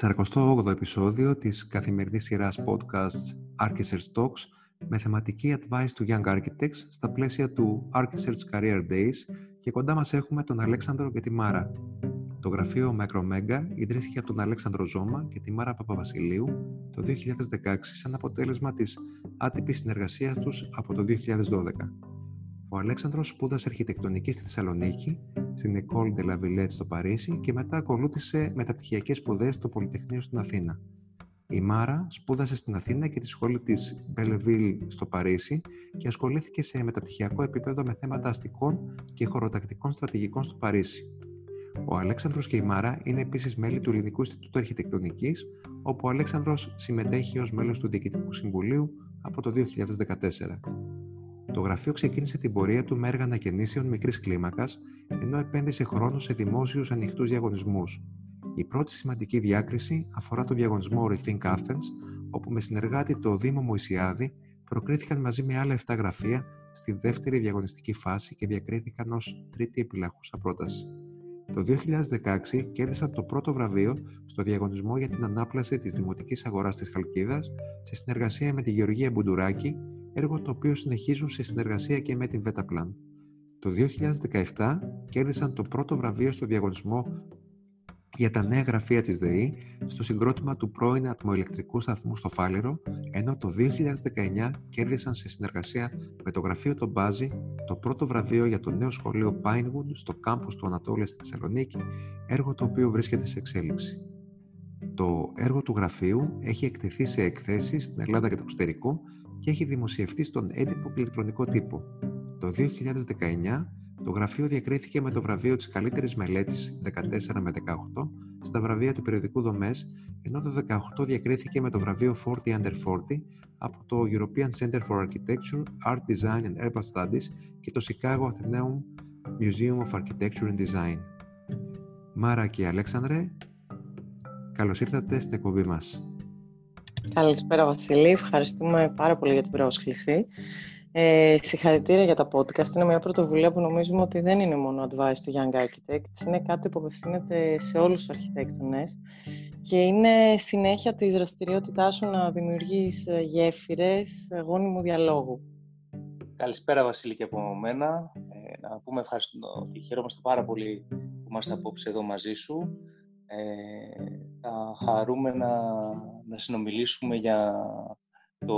48ο επεισόδιο της καθημερινής σειράς podcasts Architects Talks με θεματική advice του Young Architects στα πλαίσια του Architects Career Days και κοντά μας έχουμε τον Αλέξανδρο και τη Μάρα. Το γραφείο Micromega ιδρύθηκε από τον Αλέξανδρο Ζώμα και τη Μάρα Παπαβασιλείου το 2016 σαν αποτέλεσμα της άτυπης συνεργασίας τους από το 2012. Ο Αλέξανδρος σπούδασε αρχιτεκτονική στη Θεσσαλονίκη, στην École de la Villette στο Παρίσι και μετά ακολούθησε μεταπτυχιακές σπουδές στο Πολυτεχνείο στην Αθήνα. Η Μάρα σπούδασε στην Αθήνα και τη σχολή της Belleville στο Παρίσι και ασχολήθηκε σε μεταπτυχιακό επίπεδο με θέματα αστικών και χωροτακτικών στρατηγικών στο Παρίσι. Ο Αλέξανδρος και η Μάρα είναι επίσης μέλη του Ελληνικού Ινστιτούτου Αρχιτεκτονικής, όπου ο Αλέξανδρος συμμετέχει ως μέλος του Διοικητικού Συμβουλίου από το 2014. Το γραφείο ξεκίνησε την πορεία του με έργα ανακαινήσεων μικρής κλίμακας, ενώ επένδυσε χρόνο σε δημόσιους ανοιχτούς διαγωνισμούς. Η πρώτη σημαντική διάκριση αφορά το διαγωνισμό Rethink Athens, όπου με συνεργάτη το Δήμο Μωησιάδη προκρίθηκαν μαζί με άλλα 7 γραφεία στη δεύτερη διαγωνιστική φάση και διακρίθηκαν ως τρίτη επιλαχούσα πρόταση. Το 2016 κέρδισαν το πρώτο βραβείο στο διαγωνισμό για την ανάπλαση της Δημοτικής Αγοράς της Χαλκίδας σε συνεργασία με τη Γεωργία Μπουντουράκη έργο το οποίο συνεχίζουν σε συνεργασία και με την Vetaplan. Το 2017 κέρδισαν το πρώτο βραβείο στο διαγωνισμό για τα νέα γραφεία της ΔΕΗ στο συγκρότημα του πρώην ατμοελεκτρικού σταθμού στο Φάληρο, ενώ το 2019 κέρδισαν σε συνεργασία με το γραφείο των Μπάζι το πρώτο βραβείο για το νέο σχολείο Pinewood στο κάμπους του Ανατόλια στη Θεσσαλονίκη, έργο το οποίο βρίσκεται σε εξέλιξη. Το έργο του γραφείου έχει εκτεθεί σε εκθέσεις στην Ελλάδα και το εξωτερικό και έχει δημοσιευτεί στον έντυπο και ηλεκτρονικό τύπο. Το 2019 το γραφείο διακρίθηκε με το βραβείο της καλύτερης μελέτης 14 με 18 στα βραβεία του περιοδικού Δομές, ενώ το 18 διακρίθηκε με το βραβείο 40 Under 40 από το European Center for Architecture, Art Design and Urban Studies και το Chicago Athenaeum Museum of Architecture and Design. Μάρα και Αλέξανδρε, καλώς ήρθατε στην εκπομπή μας. Καλησπέρα Βασίλη, ευχαριστούμε πάρα πολύ για την πρόσκληση. Ε, συγχαρητήρια για τα podcast. Είναι μια πρωτοβουλία που νομίζουμε ότι δεν είναι μόνο advice του Young Architects. Είναι κάτι που απευθύνεται σε όλους τους αρχιτέκτονες και είναι συνέχεια της δραστηριότητάς σου να δημιουργείς γέφυρες γόνιμου διαλόγου. Καλησπέρα Βασίλη και από μένα. Ε, να πούμε ευχαριστώ ότι χαιρόμαστε πάρα πολύ που είμαστε απόψε εδώ μαζί σου. Ε, θα χαρούμε να, να συνομιλήσουμε για, το,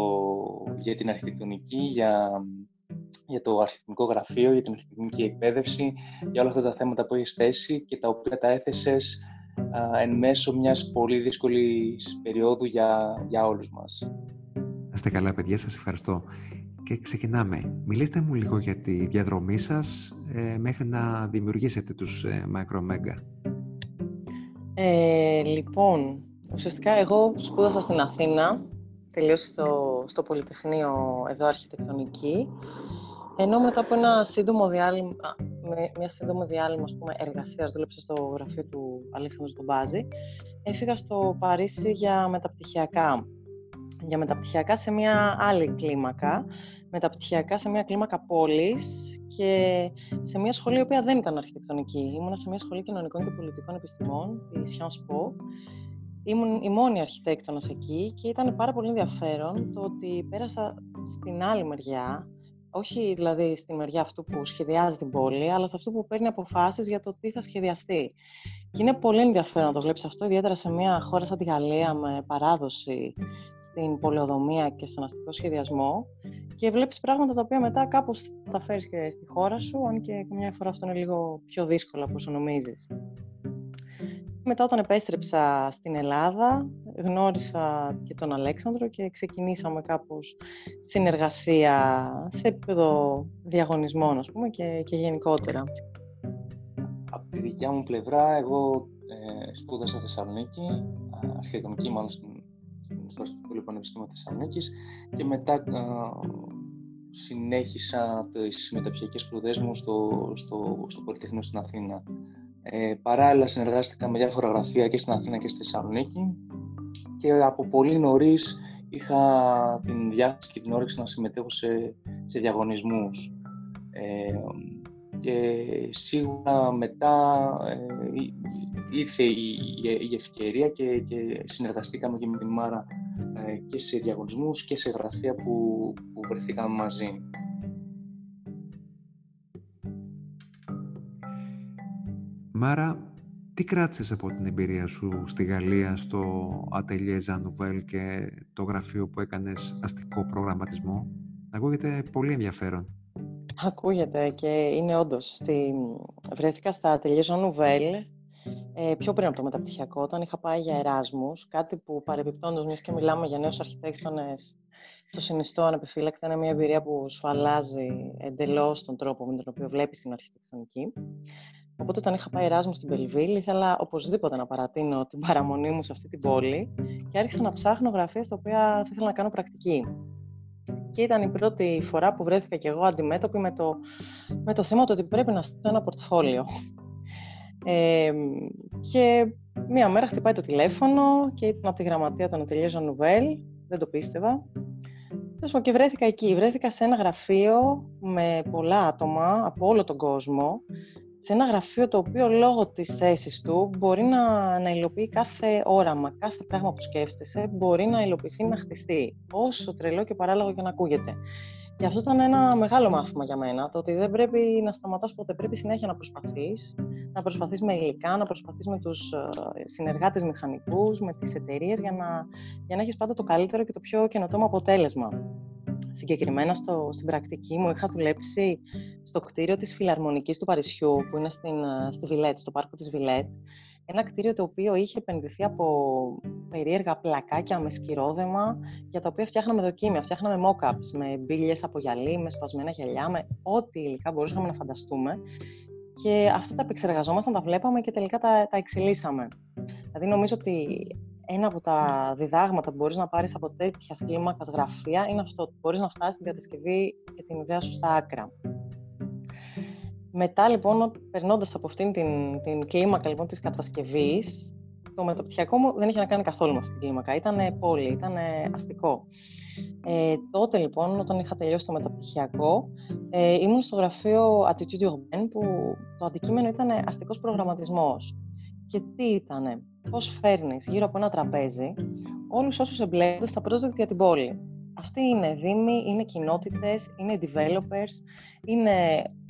για την αρχιτεκτονική, για, για το αρχιτεκτονικό γραφείο, για την αρχιτεκτονική εκπαίδευση, για όλα αυτά τα θέματα που έχεις θέσει και τα οποία τα έθεσες εν μέσω μιας πολύ δύσκολης περίοδου για, για όλους μας. είστε καλά παιδιά, σας ευχαριστώ. Και ξεκινάμε. Μιλήστε μου λίγο για τη διαδρομή σας ε, μέχρι να δημιουργήσετε τους ε, Micromega. Ε, λοιπόν, ουσιαστικά εγώ σπούδασα στην Αθήνα, τελείωσα στο, στο Πολυτεχνείο εδώ αρχιτεκτονική, ενώ μετά από ένα σύντομο διάλειμμα, με μια σύντομο διάλειμμα ας πούμε, εργασίας, δούλεψα στο γραφείο του Αλέξανδρου τον Μπάζη, έφυγα στο Παρίσι για μεταπτυχιακά. Για μεταπτυχιακά σε μια άλλη κλίμακα, μεταπτυχιακά σε μια κλίμακα πόλης και σε μια σχολή η οποία δεν ήταν αρχιτεκτονική. Ήμουν σε μια σχολή κοινωνικών και πολιτικών επιστημών, τη Sciences Po. Ήμουν η μόνη αρχιτέκτονας εκεί και ήταν πάρα πολύ ενδιαφέρον το ότι πέρασα στην άλλη μεριά, όχι δηλαδή στη μεριά αυτού που σχεδιάζει την πόλη, αλλά σε αυτού που παίρνει αποφάσεις για το τι θα σχεδιαστεί. Και είναι πολύ ενδιαφέρον να το βλέπεις αυτό, ιδιαίτερα σε μια χώρα σαν τη Γαλλία με παράδοση στην πολεοδομία και στον αστικό σχεδιασμό και βλέπεις πράγματα τα οποία μετά κάπως θα φέρεις και στη χώρα σου, αν και καμιά φορά αυτό είναι λίγο πιο δύσκολο από όσο νομίζεις. Μετά όταν επέστρεψα στην Ελλάδα, γνώρισα και τον Αλέξανδρο και ξεκινήσαμε κάπως συνεργασία σε επίπεδο διαγωνισμών, ας πούμε, και, και γενικότερα. Από τη δικιά μου πλευρά, εγώ ε, σπούδασα Θεσσαλονίκη, αρχιτεκτονική μάλλον στην στο Αστυνομικό Πανεπιστήμιο Θεσσαλονίκης και μετά συνέχισα τις μεταπτυχιακές σπουδές μου στο, στο, στο Πολυτεχνείο στην Αθήνα. Ε, παράλληλα συνεργάστηκα με διάφορα γραφεία και στην Αθήνα και στη Θεσσαλονίκη και από πολύ νωρίς είχα την διάθεση και την όρεξη να συμμετέχω σε, σε διαγωνισμούς. Ε, και σίγουρα μετά ε, ήρθε η, η, ευκαιρία και, και συνεργαστήκαμε και με την Μάρα ε, και σε διαγωνισμούς και σε γραφεία που, που βρεθήκαμε μαζί. Μάρα, τι κράτησες από την εμπειρία σου στη Γαλλία, στο Atelier Jean και το γραφείο που έκανες αστικό προγραμματισμό; Ακούγεται πολύ ενδιαφέρον. Ακούγεται και είναι όντως. Στη... Βρέθηκα στα Atelier Jean ε, πιο πριν από το μεταπτυχιακό, όταν είχα πάει για Εράσμους, κάτι που παρεμπιπτόντως, μιας και μιλάμε για νέους αρχιτέκτονες, το συνιστώ ανεπιφύλακτα. Είναι μια εμπειρία που σου αλλάζει εντελώς τον τρόπο με τον οποίο βλέπεις την αρχιτεκτονική. Οπότε, όταν είχα πάει Εράσμους στην Πελβίλ, ήθελα οπωσδήποτε να παρατείνω την παραμονή μου σε αυτή την πόλη και άρχισα να ψάχνω γραφεία στα οποία θα ήθελα να κάνω πρακτική. Και ήταν η πρώτη φορά που βρέθηκα και εγώ αντιμέτωπη με το, με το θέμα ότι πρέπει να στείλω ένα πορτφόλιο. Ε, και μία μέρα χτυπάει το τηλέφωνο και ήταν από τη γραμματεία των Atelier Nouvelle, δεν το πίστευα. Και βρέθηκα εκεί, βρέθηκα σε ένα γραφείο με πολλά άτομα από όλο τον κόσμο, σε ένα γραφείο το οποίο λόγω της θέσης του μπορεί να, να υλοποιεί κάθε όραμα, κάθε πράγμα που σκέφτεσαι, μπορεί να υλοποιηθεί, να χτιστεί, όσο τρελό και παράλογο και να ακούγεται. Και αυτό ήταν ένα μεγάλο μάθημα για μένα, το ότι δεν πρέπει να σταματάς ποτέ, πρέπει συνέχεια να προσπαθείς, να προσπαθείς με υλικά, να προσπαθείς με τους ε, συνεργάτες μηχανικούς, με τις εταιρείες για να, για να έχεις πάντα το καλύτερο και το πιο καινοτόμο αποτέλεσμα. Συγκεκριμένα στο, στην πρακτική μου είχα δουλέψει στο κτίριο της Φιλαρμονικής του Παρισιού, που είναι στην, ε, στη Βιλέτ, στο πάρκο της Βιλέτ, ένα κτίριο το οποίο είχε επενδυθεί από περίεργα πλακάκια με σκυρόδεμα, για τα οποία φτιάχναμε δοκίμια, φτιάχναμε mock-ups με μπύλε από γυαλί, με σπασμένα γυαλιά, με ό,τι υλικά μπορούσαμε να φανταστούμε. Και αυτά τα επεξεργαζόμασταν, τα βλέπαμε και τελικά τα, τα εξελίσσαμε. Δηλαδή, νομίζω ότι ένα από τα διδάγματα που μπορείς να πάρεις από τέτοια κλίμακας γραφεία είναι αυτό, ότι μπορείς να φτάσεις την κατασκευή και την ιδέα σου στα άκρα. Μετά λοιπόν, περνώντας από αυτήν την, την κλίμακα λοιπόν, της κατασκευής, το μεταπτυχιακό μου δεν είχε να κάνει καθόλου με αυτή την κλίμακα. Ήταν πόλη, ήταν αστικό. Ε, τότε λοιπόν, όταν είχα τελειώσει το μεταπτυχιακό, ε, ήμουν στο γραφείο Attitude Urbaine, που το αντικείμενο ήταν αστικός προγραμματισμός. Και τι ήτανε, πώς φέρνεις γύρω από ένα τραπέζι όλους όσους εμπλέκονται στα project για την πόλη. Αυτοί είναι δήμοι, είναι κοινότητες, είναι developers, είναι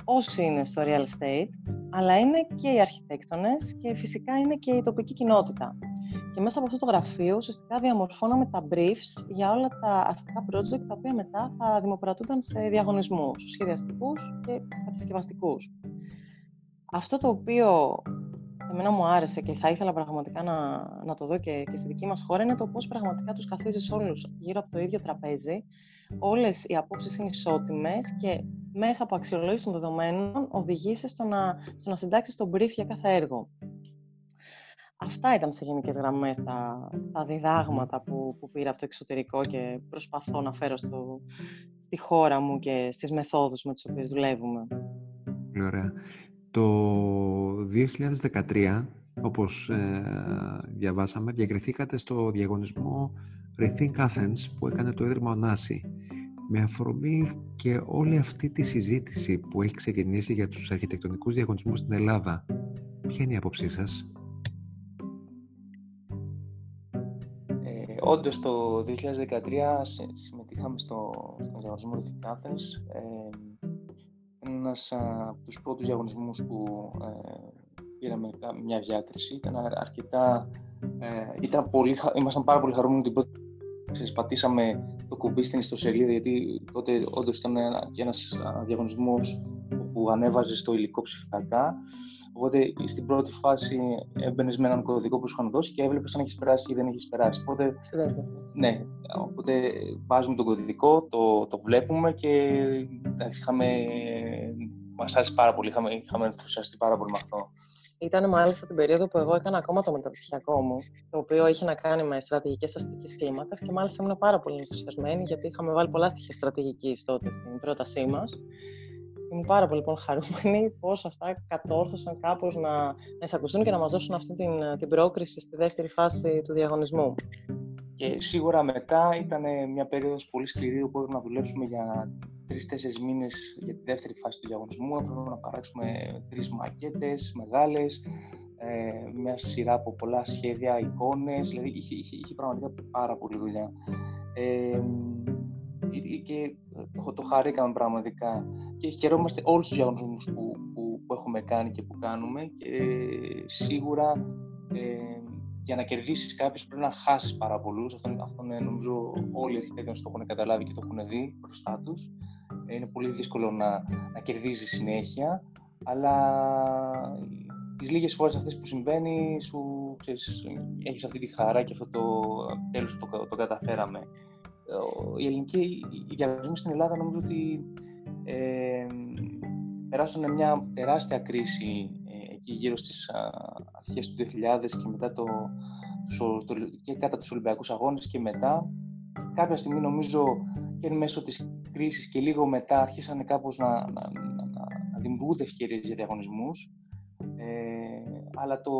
όσοι είναι στο real estate, αλλά είναι και οι αρχιτέκτονες και φυσικά είναι και η τοπική κοινότητα. Και μέσα από αυτό το γραφείο ουσιαστικά διαμορφώναμε τα briefs για όλα τα αστικά project τα οποία μετά θα δημοπρατούνταν σε διαγωνισμούς, σχεδιαστικούς και κατασκευαστικούς. Αυτό το οποίο εμένα μου άρεσε και θα ήθελα πραγματικά να, να το δω και, και στη δική μας χώρα είναι το πώς πραγματικά τους καθίζεις όλους γύρω από το ίδιο τραπέζι. Όλες οι απόψεις είναι ισότιμες και μέσα από αξιολόγηση των δεδομένων οδηγήσει στο να, στο να συντάξεις τον brief για κάθε έργο. Αυτά ήταν σε γενικές γραμμές τα, τα διδάγματα που, που πήρα από το εξωτερικό και προσπαθώ να φέρω στο, στη χώρα μου και στις μεθόδους με τις οποίες δουλεύουμε. Πολύ ωραία. Το 2013, όπως ε, διαβάσαμε, διακριθήκατε στο διαγωνισμό Rethink Athens που έκανε το Ίδρυμα Ωνάση. Με αφορμή και όλη αυτή τη συζήτηση που έχει ξεκινήσει για τους αρχιτεκτονικούς διαγωνισμούς στην Ελλάδα, ποια είναι η άποψή σας; Ε, όντως το 2013 συμμετείχαμε στο, στο διαγωνισμό Rethink Athens. Ε, ένας από τους πρώτους διαγωνισμούς που ε, πήραμε μια διάκριση. Ήταν αρκετά... Ε, ήταν πολύ, ήμασταν πάρα πολύ χαρούμενοι την πρώτη πατήσαμε το κουμπί στην ιστοσελίδα γιατί τότε όντως ήταν και ένας διαγωνισμός που ανέβαζε στο υλικό ψηφιακά Οπότε στην πρώτη φάση έμπαινες με έναν κωδικό που σου είχαν δώσει και έβλεπες αν έχεις περάσει ή δεν έχεις περάσει. Οπότε, ναι, οπότε βάζουμε τον κωδικό, το, το βλέπουμε και εντάξει, είχαμε, μας άρεσε πάρα πολύ, είχαμε, είχαμε ενθουσιαστεί πάρα πολύ με αυτό. Ήταν μάλιστα την περίοδο που εγώ έκανα ακόμα το μεταπτυχιακό μου, το οποίο είχε να κάνει με στρατηγικές αστικής κλίμακας και μάλιστα ήμουν πάρα πολύ ενθουσιασμένη γιατί είχαμε βάλει πολλά στοιχεία στρατηγικής τότε στην πρότασή μας. Είμαι πάρα πολύ λοιπόν, χαρούμενη πώς αυτά κατόρθωσαν κάπως να, να εισακουστούν και να μας δώσουν αυτή την, την πρόκριση στη δεύτερη φάση του διαγωνισμού. Και σίγουρα μετά ήταν μια περίοδος πολύ σκληρή όπου έπρεπε να δουλέψουμε για τρει-τέσσερι μήνες για τη δεύτερη φάση του διαγωνισμού. Έπρεπε να παράξουμε τρεις μακέτες μεγάλες. ε, μια σειρά από πολλά σχέδια, εικόνες, δηλαδή είχε, είχε, είχε πραγματικά πάρα πολύ δουλειά. Ε, και το, το χαρήκαμε πραγματικά και χαιρόμαστε όλους τους διαγωνισμούς που, που, που, έχουμε κάνει και που κάνουμε και σίγουρα ε, για να κερδίσεις κάποιους πρέπει να χάσεις πάρα πολλούς. Αυτό, αυτό είναι, νομίζω όλοι οι αρχιτέκτονες το έχουν καταλάβει και το έχουν δει μπροστά τους. Ε, είναι πολύ δύσκολο να, να κερδίζεις συνέχεια, αλλά τις λίγες φορές αυτές που συμβαίνει σου ξέρεις, έχεις αυτή τη χαρά και αυτό το τέλος το, το καταφέραμε. Η ελληνική, οι διαγωνισμοί στην Ελλάδα νομίζω ότι ε, περάσανε μια τεράστια κρίση ε, εκεί γύρω στις α, αρχές του 2000 και μετά το, το, και κατά τους Ολυμπιακούς Αγώνες και μετά. Κάποια στιγμή νομίζω και μέσω της κρίσης και λίγο μετά άρχισαν κάπως να, να, να, να δημιουργούνται ευκαιρίες για διαγωνισμούς. Αλλά το,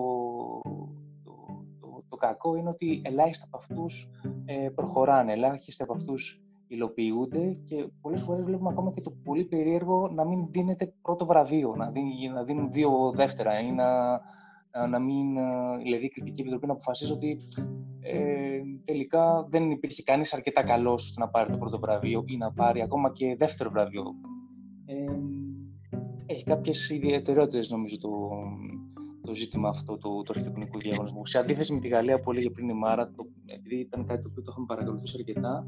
το, το, το, κακό είναι ότι ελάχιστοι από αυτούς ε, προχωράνε, ελάχιστοι από αυτούς υλοποιούνται και πολλές φορές βλέπουμε ακόμα και το πολύ περίεργο να μην δίνεται πρώτο βραβείο, να, δίνει, να δίνουν δύο δεύτερα ή να, να μην, δηλαδή η κριτική επιτροπή να αποφασίζει ότι ε, τελικά δεν υπήρχε κανείς αρκετά καλός ώστε να πάρει το πρώτο βραβείο ή να πάρει ακόμα και δεύτερο βραβείο. Ε, έχει κάποιες ιδιαιτερότητες νομίζω το, το ζήτημα αυτό του, του αρχιτεκτονικού διαγωνισμού. Σε αντίθεση με τη Γαλλία που έλεγε πριν η Μάρα, το, επειδή ήταν κάτι το οποίο το είχαμε παρακολουθήσει αρκετά,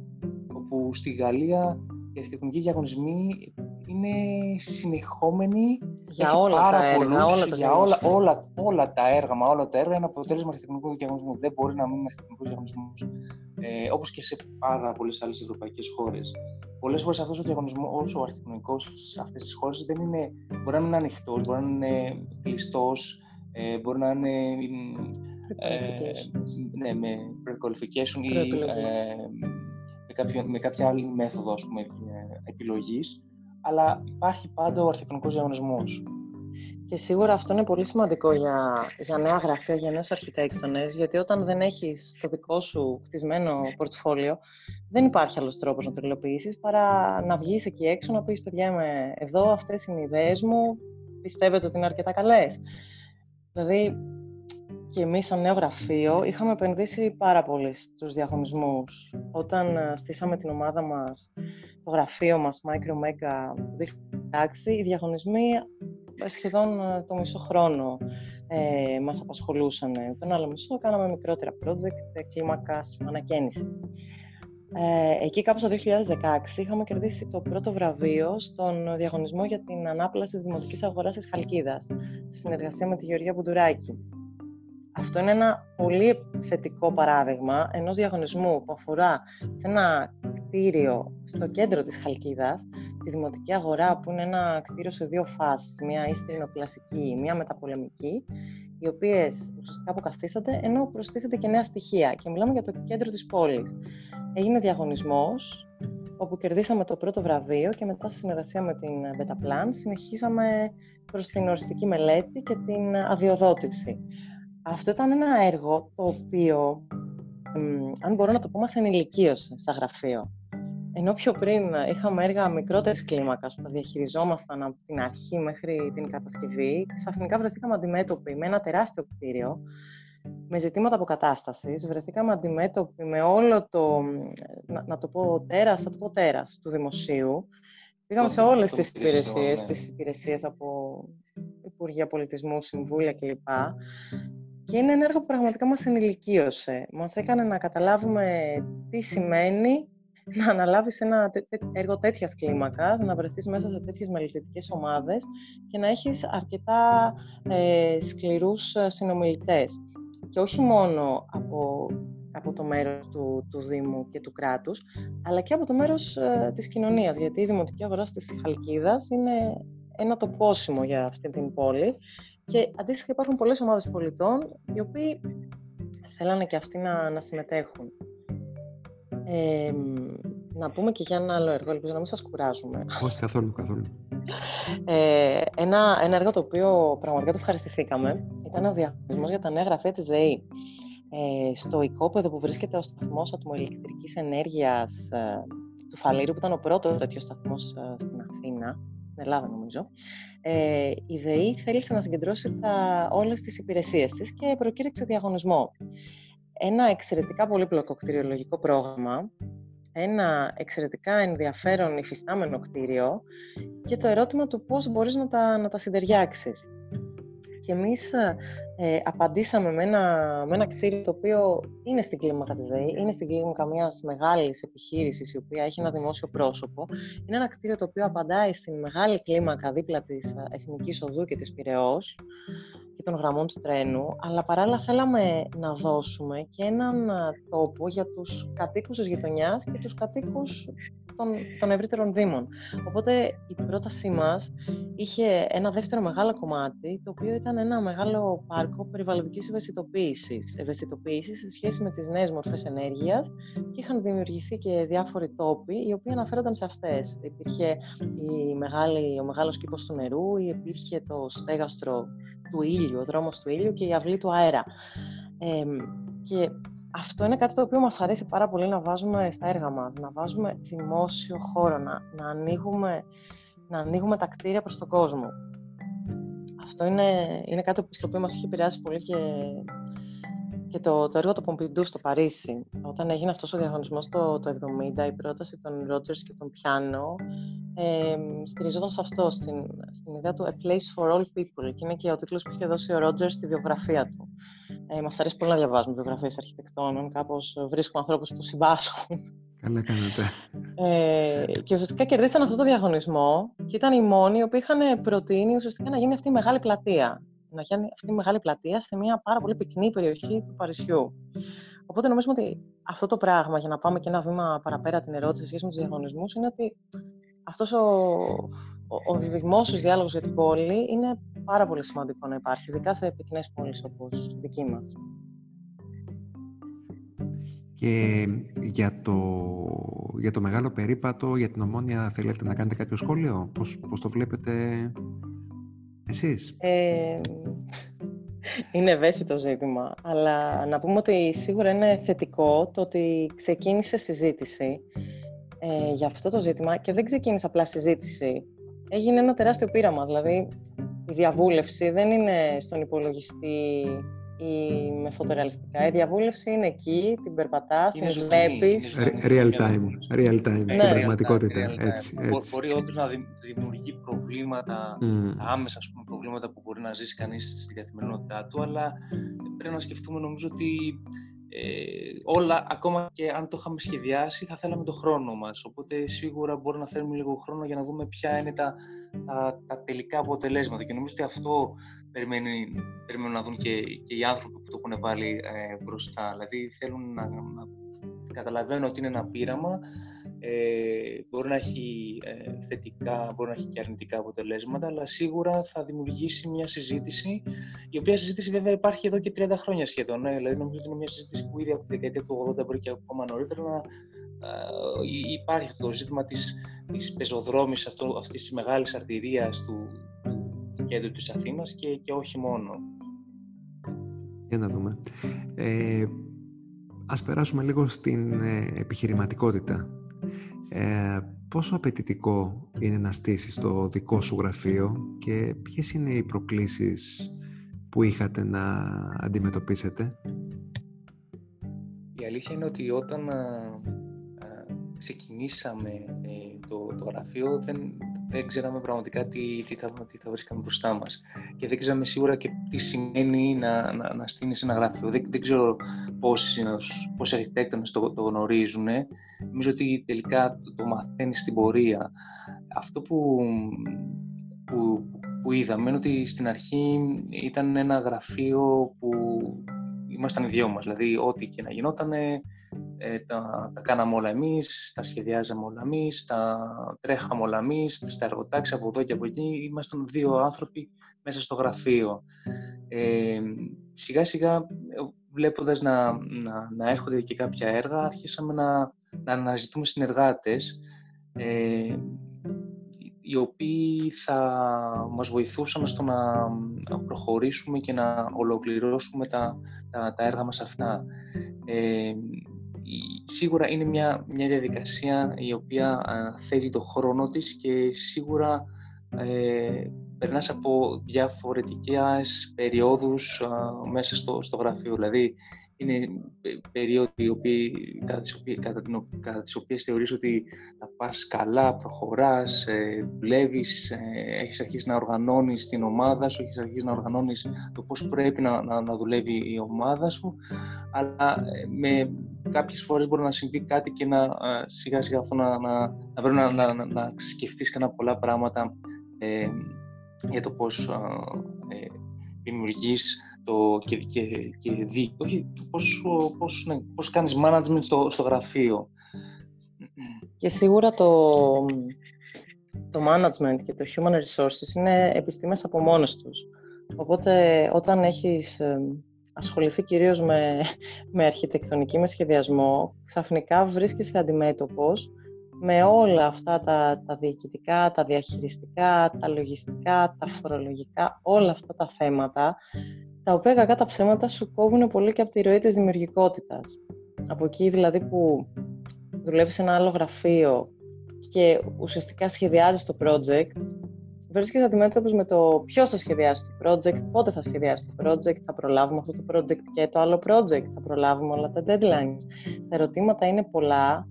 όπου στη Γαλλία οι αρχιτεκτονικοί διαγωνισμοί είναι συνεχόμενοι για όλα πάρα τα έργα, όλα τα για όλα, όλα, όλα, τα έργα, μα όλα τα έργα είναι αποτέλεσμα αρχιτεκτονικού διαγωνισμού. Δεν μπορεί να μην είναι αρχιτεκτονικού διαγωνισμού. Ε, Όπως και σε πάρα πολλές άλλες ευρωπαϊκές χώρες. Πολλές φορές αυτός ο διαγωνισμό, όσο ο αρχιτεκτονικός σε αυτές τις χώρες δεν είναι, μπορεί να μην είναι ανοιχτός, μπορεί να είναι κλειστός, ε, μπορεί να είναι ε, ναι, με pre-qualification ή ε, με, κάποιο, με κάποια άλλη μέθοδο ας πούμε, ε, επιλογής, αλλά υπάρχει πάντα ο αρχιτεκτονικός διαγωνισμός. Και σίγουρα αυτό είναι πολύ σημαντικό για, για νέα γραφεία, για νέους αρχιτέκτονες, γιατί όταν δεν έχεις το δικό σου χτισμένο πορτφόλιο, δεν υπάρχει άλλος τρόπος να το υλοποιήσεις παρά να βγεις εκεί έξω, να πεις «Παιδιά, είμαι εδώ, αυτές είναι οι ιδέες μου, πιστεύετε ότι είναι αρκετά καλές». Δηλαδή, και εμείς σαν νέο γραφείο είχαμε επενδύσει πάρα πολύ στους διαγωνισμούς. Όταν ε, στήσαμε την ομάδα μας, το γραφείο μας, Micro Mega, το 2016, οι διαγωνισμοί ε, σχεδόν ε, το μισό χρόνο ε, μας απασχολούσαν. Τον άλλο μισό κάναμε μικρότερα project κλίμακας ανακαίνησης. Ε, εκεί κάπου το 2016 είχαμε κερδίσει το πρώτο βραβείο στον διαγωνισμό για την ανάπλαση της Δημοτικής Αγοράς της Χαλκίδας, στη συνεργασία με τη Γεωργία Μπουντουράκη. Αυτό είναι ένα πολύ θετικό παράδειγμα ενός διαγωνισμού που αφορά σε ένα κτίριο στο κέντρο της Χαλκίδας, τη Δημοτική Αγορά που είναι ένα κτίριο σε δύο φάσεις, μία κλασική, μία μεταπολεμική, οι οποίες ουσιαστικά αποκαθίστανται, ενώ προστίθεται και νέα στοιχεία. Και μιλάμε για το κέντρο της πόλης έγινε διαγωνισμός όπου κερδίσαμε το πρώτο βραβείο και μετά στη συνεργασία με την Betaplan συνεχίσαμε προς την οριστική μελέτη και την αδειοδότηση. Αυτό ήταν ένα έργο το οποίο, αν μπορώ να το πω, μας ενηλικίωσε σαν γραφείο. Ενώ πιο πριν είχαμε έργα μικρότερης κλίμακας που τα διαχειριζόμασταν από την αρχή μέχρι την κατασκευή, ξαφνικά βρεθήκαμε αντιμέτωποι με ένα τεράστιο κτίριο με ζητήματα αποκατάστασης βρεθήκαμε αντιμέτωποι με όλο το, να, να το πω τέρας, θα το πω τέρας, του δημοσίου. Πήγαμε σε όλες τις υπηρεσίες, ναι. τις υπηρεσίες από Υπουργεία Πολιτισμού, Συμβούλια κλπ. Και είναι ένα έργο που πραγματικά μας ενηλικίωσε. Μας έκανε να καταλάβουμε τι σημαίνει να αναλάβεις ένα έργο τέτοιας κλίμακας, να βρεθείς μέσα σε τέτοιες μελετητικές ομάδες και να έχεις αρκετά ε, σκληρούς ε, συνομιλητές και όχι μόνο από, από το μέρος του, του Δήμου και του κράτους, αλλά και από το μέρος ε, της κοινωνίας, γιατί η Δημοτική Αγορά της Χαλκίδας είναι ένα τοπόσιμο για αυτή την πόλη και αντίστοιχα υπάρχουν πολλές ομάδες πολιτών οι οποίοι θέλανε και αυτοί να, να συμμετέχουν. Να πούμε και για ένα άλλο έργο, ελπίζω να μην σας κουράζουμε. Όχι καθόλου, καθόλου. Ε, ένα, ένα έργο το οποίο πραγματικά το ευχαριστηθήκαμε ήταν ο διαγωνισμός για τα νέα γραφεία της ΔΕΗ. Ε, στο οικόπεδο που βρίσκεται ο σταθμός ατμοελεκτρικής ενέργειας ε, του Φαλήρου, που ήταν ο πρώτος τέτοιος σταθμός ε, στην Αθήνα, στην Ελλάδα νομίζω, ε, η ΔΕΗ θέλησε να συγκεντρώσει τα, όλες τις υπηρεσίες της και προκήρυξε διαγωνισμό. Ένα εξαιρετικά πολύπλοκο κτηριολογικό πρόγραμμα, ένα εξαιρετικά ενδιαφέρον υφιστάμενο κτίριο και το ερώτημα του πώς μπορείς να τα, να τα συντεριάξεις. Και εμείς ε, απαντήσαμε με ένα, με ένα κτίριο το οποίο είναι στην κλίμακα της ΔΕΗ, είναι στην κλίμακα μιας μεγάλης επιχείρησης η οποία έχει ένα δημόσιο πρόσωπο. Είναι ένα κτίριο το οποίο απαντάει στην μεγάλη κλίμακα δίπλα της Εθνικής Οδού και της Πυραιός και των γραμμών του τρένου, αλλά παράλληλα θέλαμε να δώσουμε και έναν τόπο για τους κατοίκους της γειτονιάς και τους κατοίκους των, των ευρύτερων δήμων. Οπότε η πρότασή μας είχε ένα δεύτερο μεγάλο κομμάτι, το οποίο ήταν ένα μεγάλο πάρκο περιβαλλοντικής ευαισθητοποίησης, ευαισθητοποίησης σε σχέση με τις νέες μορφές ενέργειας και είχαν δημιουργηθεί και διάφοροι τόποι, οι οποίοι αναφέρονταν σε αυτές. Υπήρχε η μεγάλη, ο μεγάλος κήπος του νερού, υπήρχε το στέγαστρο του ήλιου, ο δρόμος του ήλιου και η αυλή του αέρα. Ε, και αυτό είναι κάτι το οποίο μας αρέσει πάρα πολύ να βάζουμε στα έργα μας, να βάζουμε δημόσιο χώρο, να, να, ανοίγουμε, να ανοίγουμε τα κτίρια προς τον κόσμο. Αυτό είναι, είναι κάτι στο οποίο μας έχει επηρεάσει πολύ και, και το, το έργο του Πομπιντού στο Παρίσι. Όταν έγινε αυτός ο διαγωνισμός το, το 70, η πρόταση των Rogers και των Πιάνο ε, στηριζόταν σε αυτό, στην, στην ιδέα του A Place for All People. Και είναι και ο τίτλος που είχε δώσει ο Rogers στη βιογραφία του. Ε, Μας αρέσει πολύ να διαβάζουμε βιογραφίες αρχιτεκτόνων. Κάπως βρίσκουμε ανθρώπους που συμπάσχουν. Καλά κάνετε. Ε, και ουσιαστικά κερδίσαν αυτό το διαγωνισμό και ήταν οι μόνοι που είχαν προτείνει ουσιαστικά να γίνει αυτή η μεγάλη πλατεία. Να γίνει αυτή η μεγάλη πλατεία σε μια πάρα πολύ πυκνή περιοχή του Παρισιού. Οπότε νομίζουμε ότι αυτό το πράγμα, για να πάμε και ένα βήμα παραπέρα την ερώτηση σε σχέση με τους διαγωνισμούς, είναι ότι αυτός ο, ο, ο δημόσιος διάλογος για την πόλη είναι πάρα πολύ σημαντικό να υπάρχει, ειδικά σε πυκνές πόλεις όπως η δική μας. Και για το, για το μεγάλο περίπατο, για την ομόνια, θέλετε να κάνετε κάποιο σχόλιο, πώς, πώς το βλέπετε; Εσείς; Ε, είναι ευαίσθητο ζήτημα, αλλά να πούμε ότι σίγουρα είναι θετικό το ότι ξεκίνησε συζήτηση ε, για αυτό το ζήτημα και δεν ξεκίνησε απλά συζήτηση. Έγινε ένα τεράστιο πείραμα, δηλαδή η διαβούλευση δεν είναι στον υπολογιστή ή με φωτορεαλιστικά. Η διαβούλευση είναι εκεί, την περπατάς, την βλέπεις. Real time. Real time, στην πραγματικότητα. Έτσι, έτσι. Μπορεί όντως να δημιουργεί προβλήματα, mm. άμεσα ας πούμε, προβλήματα που μπορεί να ζήσει κανείς στην καθημερινότητά του, αλλά πρέπει να σκεφτούμε νομίζω ότι ε, όλα, ακόμα και αν το είχαμε σχεδιάσει, θα θέλαμε το χρόνο μας. Οπότε σίγουρα μπορούμε να θέλουμε λίγο χρόνο για να δούμε ποια είναι τα, τα, τα τελικά αποτελέσματα. Και νομίζω ότι αυτό περιμένει, περιμένουν να δουν και, και οι άνθρωποι που το έχουν βάλει ε, μπροστά. Δηλαδή θέλουν να, να καταλαβαίνουν ότι είναι ένα πείραμα ε, μπορεί να έχει ε, θετικά, μπορεί να έχει και αρνητικά αποτελέσματα, αλλά σίγουρα θα δημιουργήσει μια συζήτηση, η οποία συζήτηση βέβαια υπάρχει εδώ και 30 χρόνια σχεδόν. Ε, δηλαδή νομίζω ότι είναι μια συζήτηση που ήδη από τη δεκαετία του 80 μπορεί και ακόμα νωρίτερα να ε, υπάρχει αυτό το ζήτημα της, της πεζοδρόμης αυτό, αυτής της μεγάλης αρτηρίας του, του κέντρου της Αθήνας και, και όχι μόνο. Για να δούμε. Ε, ας περάσουμε λίγο στην ε, επιχειρηματικότητα ε, πόσο απαιτητικό είναι να στήσεις το δικό σου γραφείο και ποιες είναι οι προκλήσεις που είχατε να αντιμετωπίσετε; Η αλήθεια είναι ότι όταν α, ξεκινήσαμε ε, το, το γραφείο δεν, δεν ξέραμε πραγματικά τι, τι, θα, τι θα βρίσκαμε μπροστά μας. Και δεν ξέραμε σίγουρα και τι σημαίνει να, να, να στείνεις ένα γραφείο. Δεν, δεν ξέρω πόσοι, πόσοι αρχιτέκτονες το, το γνωρίζουν. Νομίζω ότι τελικά το, το μαθαίνεις στην πορεία. Αυτό που, που, που είδαμε είναι ότι στην αρχή ήταν ένα γραφείο που ήμασταν οι δυο μας. Δηλαδή, ό,τι και να γινόταν, ε, τα, τα κάναμε όλα εμείς, τα σχεδιάζαμε όλα εμείς, τα τρέχαμε όλα εμείς, στα εργοτάξια από εδώ και από εκεί. Ήμασταν δύο άνθρωποι μέσα στο γραφείο. Ε, σιγά σιγά βλέποντας να, να, να έρχονται και κάποια έργα, αρχίσαμε να, να αναζητούμε συνεργάτες ε, οι οποίοι θα μας βοηθούσαν στο να, προχωρήσουμε και να ολοκληρώσουμε τα, τα, τα έργα μας αυτά. Ε, σίγουρα είναι μια, μια διαδικασία η οποία θέλει το χρόνο της και σίγουρα ε, περνάς από διαφορετικές περιόδους μέσα στο, στο γραφείο. Δηλαδή, είναι περίοδοι οποίοι, κατά, τις οποίες, κατά, την, κατά τις οποίες θεωρείς ότι θα πας καλά, προχωράς, ε, δουλεύεις, ε, έχεις αρχίσει να οργανώνεις την ομάδα σου, έχεις αρχίσει να οργανώνεις το πώς πρέπει να, να, να δουλεύει η ομάδα σου, αλλά ε, με κάποιες φορές μπορεί να συμβεί κάτι και να ε, σιγά σιγά αυτό να, να, να, να, να, να σκεφτείς κανένα πολλά πράγματα ε, για το πώς ε, δημιουργείς το, και, και, και δι, όχι, πώς, πώς, ναι, πώς κάνεις management στο, στο γραφείο. Και σίγουρα το, το management και το human resources είναι επιστήμες από μόνες τους. Οπότε όταν έχεις ασχοληθεί κυρίως με, με αρχιτεκτονική, με σχεδιασμό, ξαφνικά βρίσκεσαι αντιμέτωπος με όλα αυτά τα, τα διοικητικά, τα διαχειριστικά, τα λογιστικά, τα φορολογικά, όλα αυτά τα θέματα, τα οποία κακά τα ψέματα σου κόβουν πολύ και από τη ροή της δημιουργικότητας. Από εκεί δηλαδή που δουλεύεις σε ένα άλλο γραφείο και ουσιαστικά σχεδιάζεις το project, βρίσκεσαι αντιμέτωπο με το ποιος θα σχεδιάσει το project, πότε θα σχεδιάσει το project, θα προλάβουμε αυτό το project και το άλλο project, θα προλάβουμε όλα τα deadlines. Τα ερωτήματα είναι πολλά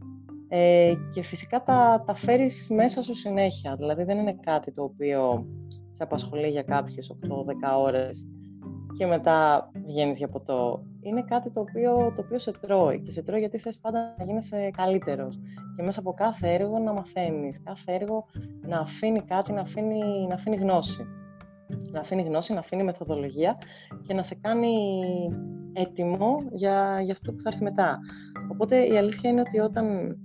ε, και φυσικά τα, τα φέρεις μέσα σου συνέχεια. Δηλαδή δεν είναι κάτι το οποίο σε απασχολεί για κάποιες 8-10 ώρες και μετά βγαίνεις για ποτό. Είναι κάτι το οποίο, το οποίο σε τρώει και σε τρώει γιατί θες πάντα να γίνεσαι καλύτερος και μέσα από κάθε έργο να μαθαίνεις, κάθε έργο να αφήνει κάτι, να αφήνει, να αφήνει γνώση. Να αφήνει γνώση, να αφήνει μεθοδολογία και να σε κάνει έτοιμο για, για αυτό που θα έρθει μετά. Οπότε η αλήθεια είναι ότι όταν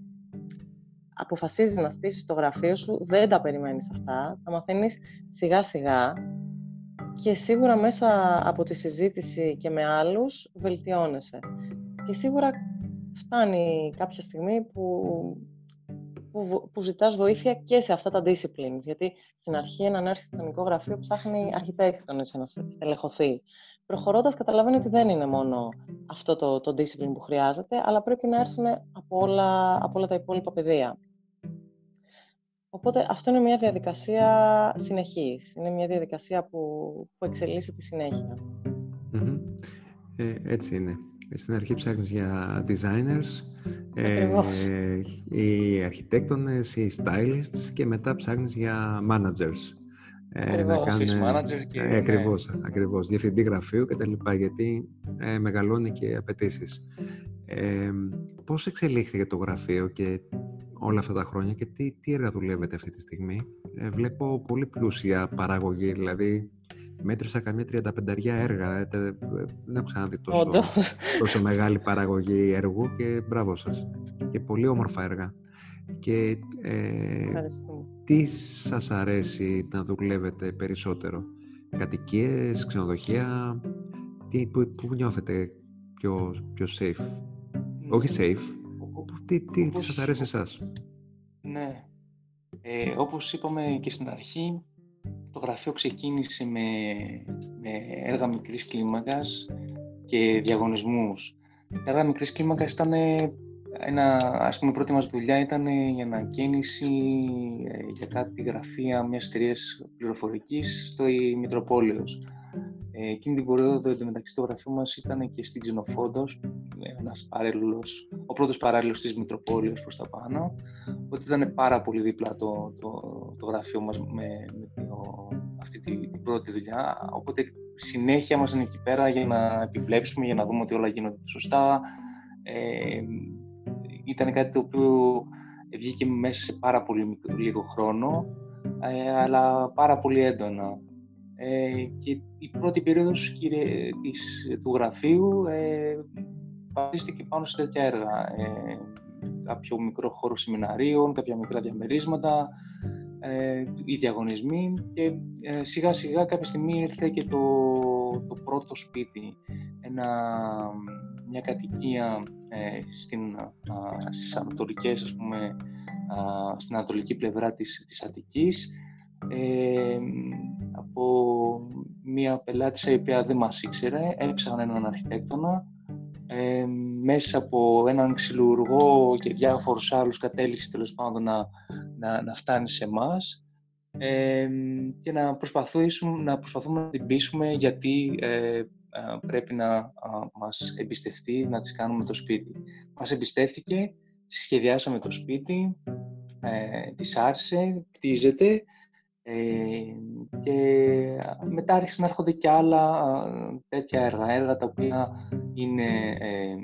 αποφασίζεις να στήσεις το γραφείο σου, δεν τα περιμένεις αυτά, τα μαθαίνεις σιγά σιγά και σίγουρα μέσα από τη συζήτηση και με άλλους βελτιώνεσαι. Και σίγουρα φτάνει κάποια στιγμή που, που, που ζητάς βοήθεια και σε αυτά τα disciplines, γιατί στην αρχή έναν αρχιτεκτονικό γραφείο ψάχνει αρχιτέκτονες να στελεχωθεί. Προχωρώντας καταλαβαίνει ότι δεν είναι μόνο αυτό το, το discipline που χρειάζεται, αλλά πρέπει να έρθουν από όλα, από όλα τα υπόλοιπα πεδία. Οπότε αυτό είναι μια διαδικασία συνεχής. Είναι μια διαδικασία που, που εξελίσσεται συνέχεια. Ε, έτσι είναι. Στην αρχή ψάχνεις για designers, ε, οι αρχιτέκτονες, οι stylists και μετά ψάχνεις για managers. Ε, να κάνουν, manager και... Ε, ακριβώς, ναι. ακριβώς. Διευθυντή γραφείου και τα λοιπά, γιατί ε, μεγαλώνει και απαιτήσεις. Ε, πώς εξελίχθηκε το γραφείο και όλα αυτά τα χρόνια και τι, τι έργα δουλεύετε αυτή τη στιγμή; Ε, βλέπω πολύ πλούσια παραγωγή, δηλαδή μέτρησα καμία 35 έργα. Ε, ε, δεν έχω ξαναδεί τόσο, τόσο μεγάλη παραγωγή έργου και μπράβο σας. Και πολύ όμορφα έργα. Και ε, τι σας αρέσει να δουλεύετε περισσότερο; Κατοικίες, ξενοδοχεία, τι, που, που νιώθετε πιο, πιο safe; Όχι safe, τι, τι, όπως, σας αρέσει εσάς; Ναι. Ε, όπως είπαμε και στην αρχή, το γραφείο ξεκίνησε με, με έργα μικρής κλίμακας και διαγωνισμούς. Τα έργα μικρής κλίμακας ήταν ένα, ας πούμε, πρώτη μας δουλειά ήταν η ανακαίνιση ε, για κάτι γραφεία μιας εταιρεία πληροφορικής στο Μητροπόλεως. Ε, εκείνη την περίοδο εντωμεταξύ το γραφείο μας ήταν και στην Ξενοφόντος, ένας παράλληλος, ο πρώτος παράλληλος της Μητροπόλεως προς τα πάνω, ότι ήταν πάρα πολύ δίπλα το, το, το γραφείο μας με, με το, αυτή την, την πρώτη δουλειά, οπότε συνέχεια μας είναι εκεί πέρα για να επιβλέψουμε, για να δούμε ότι όλα γίνονται σωστά. Ε, ήταν κάτι το οποίο βγήκε μέσα σε πάρα πολύ λίγο χρόνο, ε, αλλά πάρα πολύ έντονα. Ε, και η πρώτη περίοδος κύριε, της, του γραφείου ε, βασίστηκε πάνω σε τέτοια έργα. Ε, κάποιο μικρό χώρο σεμιναρίων, κάποια μικρά διαμερίσματα, ε, οι διαγωνισμοί και ε, σιγά σιγά κάποια στιγμή ήρθε και το, το πρώτο σπίτι, ένα, μια κατοικία ε, στην, α, στις ανατολικές, ας πούμε, α, στην ανατολική πλευρά της, της Αττικής, ε, από μία πελάτησα η οποία δεν μας ήξερε, έψαχνα έναν αρχιτέκτονα, ε, μέσα από έναν ξυλουργό και διάφορους άλλους κατέληξε τέλος πάντων να, να, να φτάνει σε εμάς. και να προσπαθήσουμε, να προσπαθούμε να την πείσουμε γιατί ε, πρέπει να μας εμπιστευτεί να τις κάνουμε το σπίτι. Μας εμπιστεύτηκε, σχεδιάσαμε το σπίτι, ε, της άρεσε, κτίζεται ε, και μετά άρχισαν να έρχονται και άλλα τέτοια έργα, έργα τα οποία είναι ε,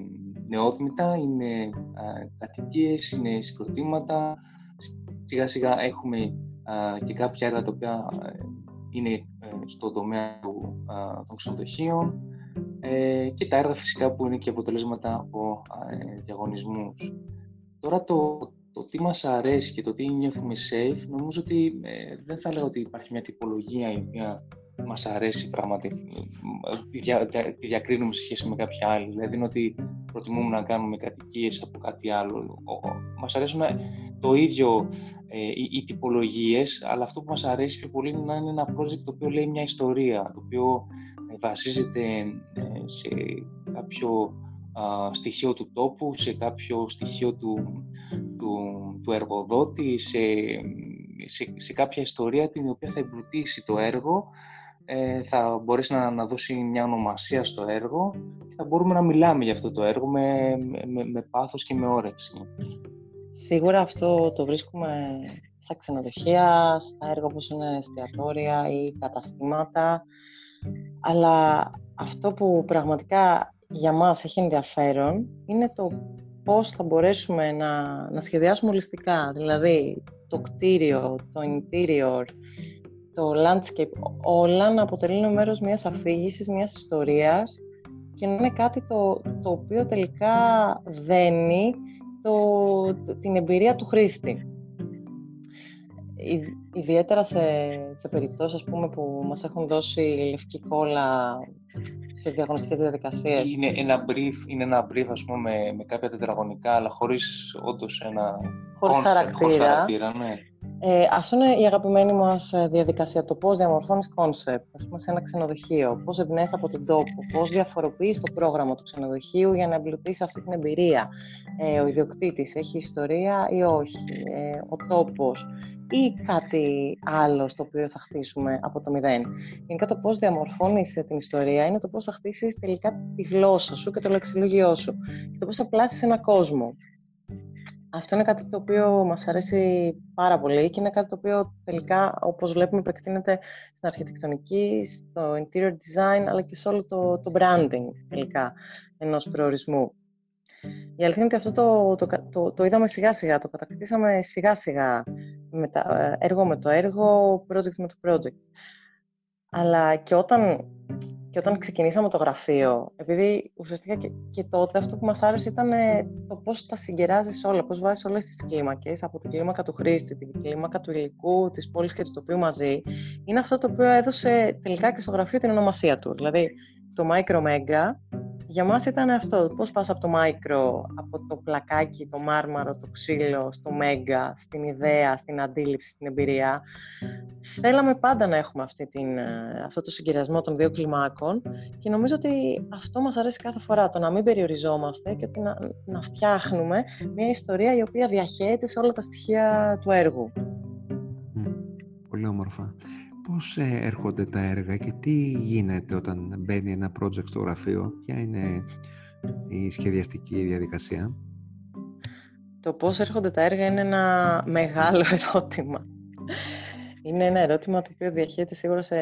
νεόδμητα, είναι ε, κατοικίες, είναι συγκροτήματα. Σιγά σιγά έχουμε και κάποια έργα τα οποία ε, είναι ε, στον τομέα του, των ξενοδοχείων ε, και τα έργα φυσικά που είναι και αποτελέσματα από διαγωνισμούς. Τώρα το, το τι μας αρέσει και το τι νιώθουμε safe, νομίζω ότι δεν θα λέω ότι υπάρχει μια τυπολογία η οποία μας αρέσει πραγματικά, τη, δια, τη διακρίνουμε σε σχέση με κάποια άλλη. Δηλαδή είναι ότι προτιμούμε να κάνουμε κατοικίες από κάτι άλλο. Μας αρέσουν το ίδιο ε, οι, οι τυπολογίες, αλλά αυτό που μας αρέσει πιο πολύ είναι να είναι ένα project το οποίο λέει μια ιστορία, το οποίο ε, βασίζεται ε, σε κάποιο στοιχείο του τόπου, σε κάποιο στοιχείο του, του, του εργοδότη, σε, σε, σε, κάποια ιστορία την οποία θα εμπλουτίσει το έργο, θα μπορέσει να, να δώσει μια ονομασία στο έργο και θα μπορούμε να μιλάμε για αυτό το έργο με, με, με πάθος και με όρεξη. Σίγουρα αυτό το βρίσκουμε στα ξενοδοχεία, στα έργα όπως είναι εστιατόρια ή καταστήματα, αλλά αυτό που πραγματικά για μας έχει ενδιαφέρον είναι το πώς θα μπορέσουμε να, να σχεδιάσουμε ολιστικά, δηλαδή το κτίριο, το interior, το landscape, όλα να αποτελούν μέρος μιας αφήγησης, μιας ιστορίας και να είναι κάτι το, το οποίο τελικά δένει το, την εμπειρία του χρήστη. Ιδιαίτερα σε, σε περιπτώσεις πούμε, που μας έχουν δώσει λευκή κόλλα σε διαγωνιστικές διαδικασίες. Είναι ένα brief, είναι ένα brief ας πούμε, με, με κάποια τετραγωνικά, αλλά χωρίς όντως ένα χωρίς χαρακτήρα. Χωρίς χαρακτήρα ναι. Ε, αυτό είναι η αγαπημένη μας ε, διαδικασία. Το πώς διαμορφώνεις κόνσεπτ, ας πούμε, σε ένα ξενοδοχείο. Πώς εμπνέεις από τον τόπο. Πώς διαφοροποιείς το πρόγραμμα του ξενοδοχείου για να εμπλουτίσεις αυτή την εμπειρία. Ε, ο ιδιοκτήτης έχει ιστορία ή όχι. Ε, ο τόπος ή κάτι άλλο στο οποίο θα χτίσουμε από το μηδέν. Γενικά το πώς διαμορφώνεις την ιστορία είναι το πώς θα χτίσεις τελικά τη γλώσσα σου και το λεξιλόγιό σου και το πώς θα πλάσεις ένα κόσμο. Αυτό είναι κάτι το οποίο μας αρέσει πάρα πολύ και είναι κάτι το οποίο τελικά, όπως βλέπουμε, επεκτείνεται στην αρχιτεκτονική, στο interior design, αλλά και σε όλο το, το branding τελικά ενός προορισμού. Η αλήθεια είναι ότι αυτό το, το, το, το είδαμε σιγά σιγά, το κατακτήσαμε σιγά σιγά, με τα, έργο με το έργο, project με το project. Αλλά και όταν και όταν ξεκινήσαμε το γραφείο, επειδή ουσιαστικά και, και τότε αυτό που μας άρεσε ήταν ε, το πώς τα συγκεράζεις όλα, πώς βάζεις όλες τις κλίμακες, από την κλίμακα του χρήστη, την κλίμακα του υλικού, της πόλης και του τοπίου μαζί, είναι αυτό το οποίο έδωσε τελικά και στο γραφείο την ονομασία του. Δηλαδή, το Micro Mega για μας ήταν αυτό, πώς πας από το micro, από το πλακάκι, το μάρμαρο, το ξύλο, στο μέγα, στην ιδέα, στην αντίληψη, στην εμπειρία. Θέλαμε πάντα να έχουμε αυτή την, ε, αυτό το συγκυριασμό των δύο κλιμάκων και νομίζω ότι αυτό μας αρέσει κάθε φορά, το να μην περιοριζόμαστε και ότι να, να φτιάχνουμε μια ιστορία η οποία διαχέεται σε όλα τα στοιχεία του έργου. Πολύ όμορφα πώς ε, έρχονται τα έργα και τι γίνεται όταν μπαίνει ένα project στο γραφείο, ποια είναι η σχεδιαστική διαδικασία; Το πώς έρχονται τα έργα είναι ένα μεγάλο ερώτημα. Είναι ένα ερώτημα το οποίο διαχέεται σίγουρα σε,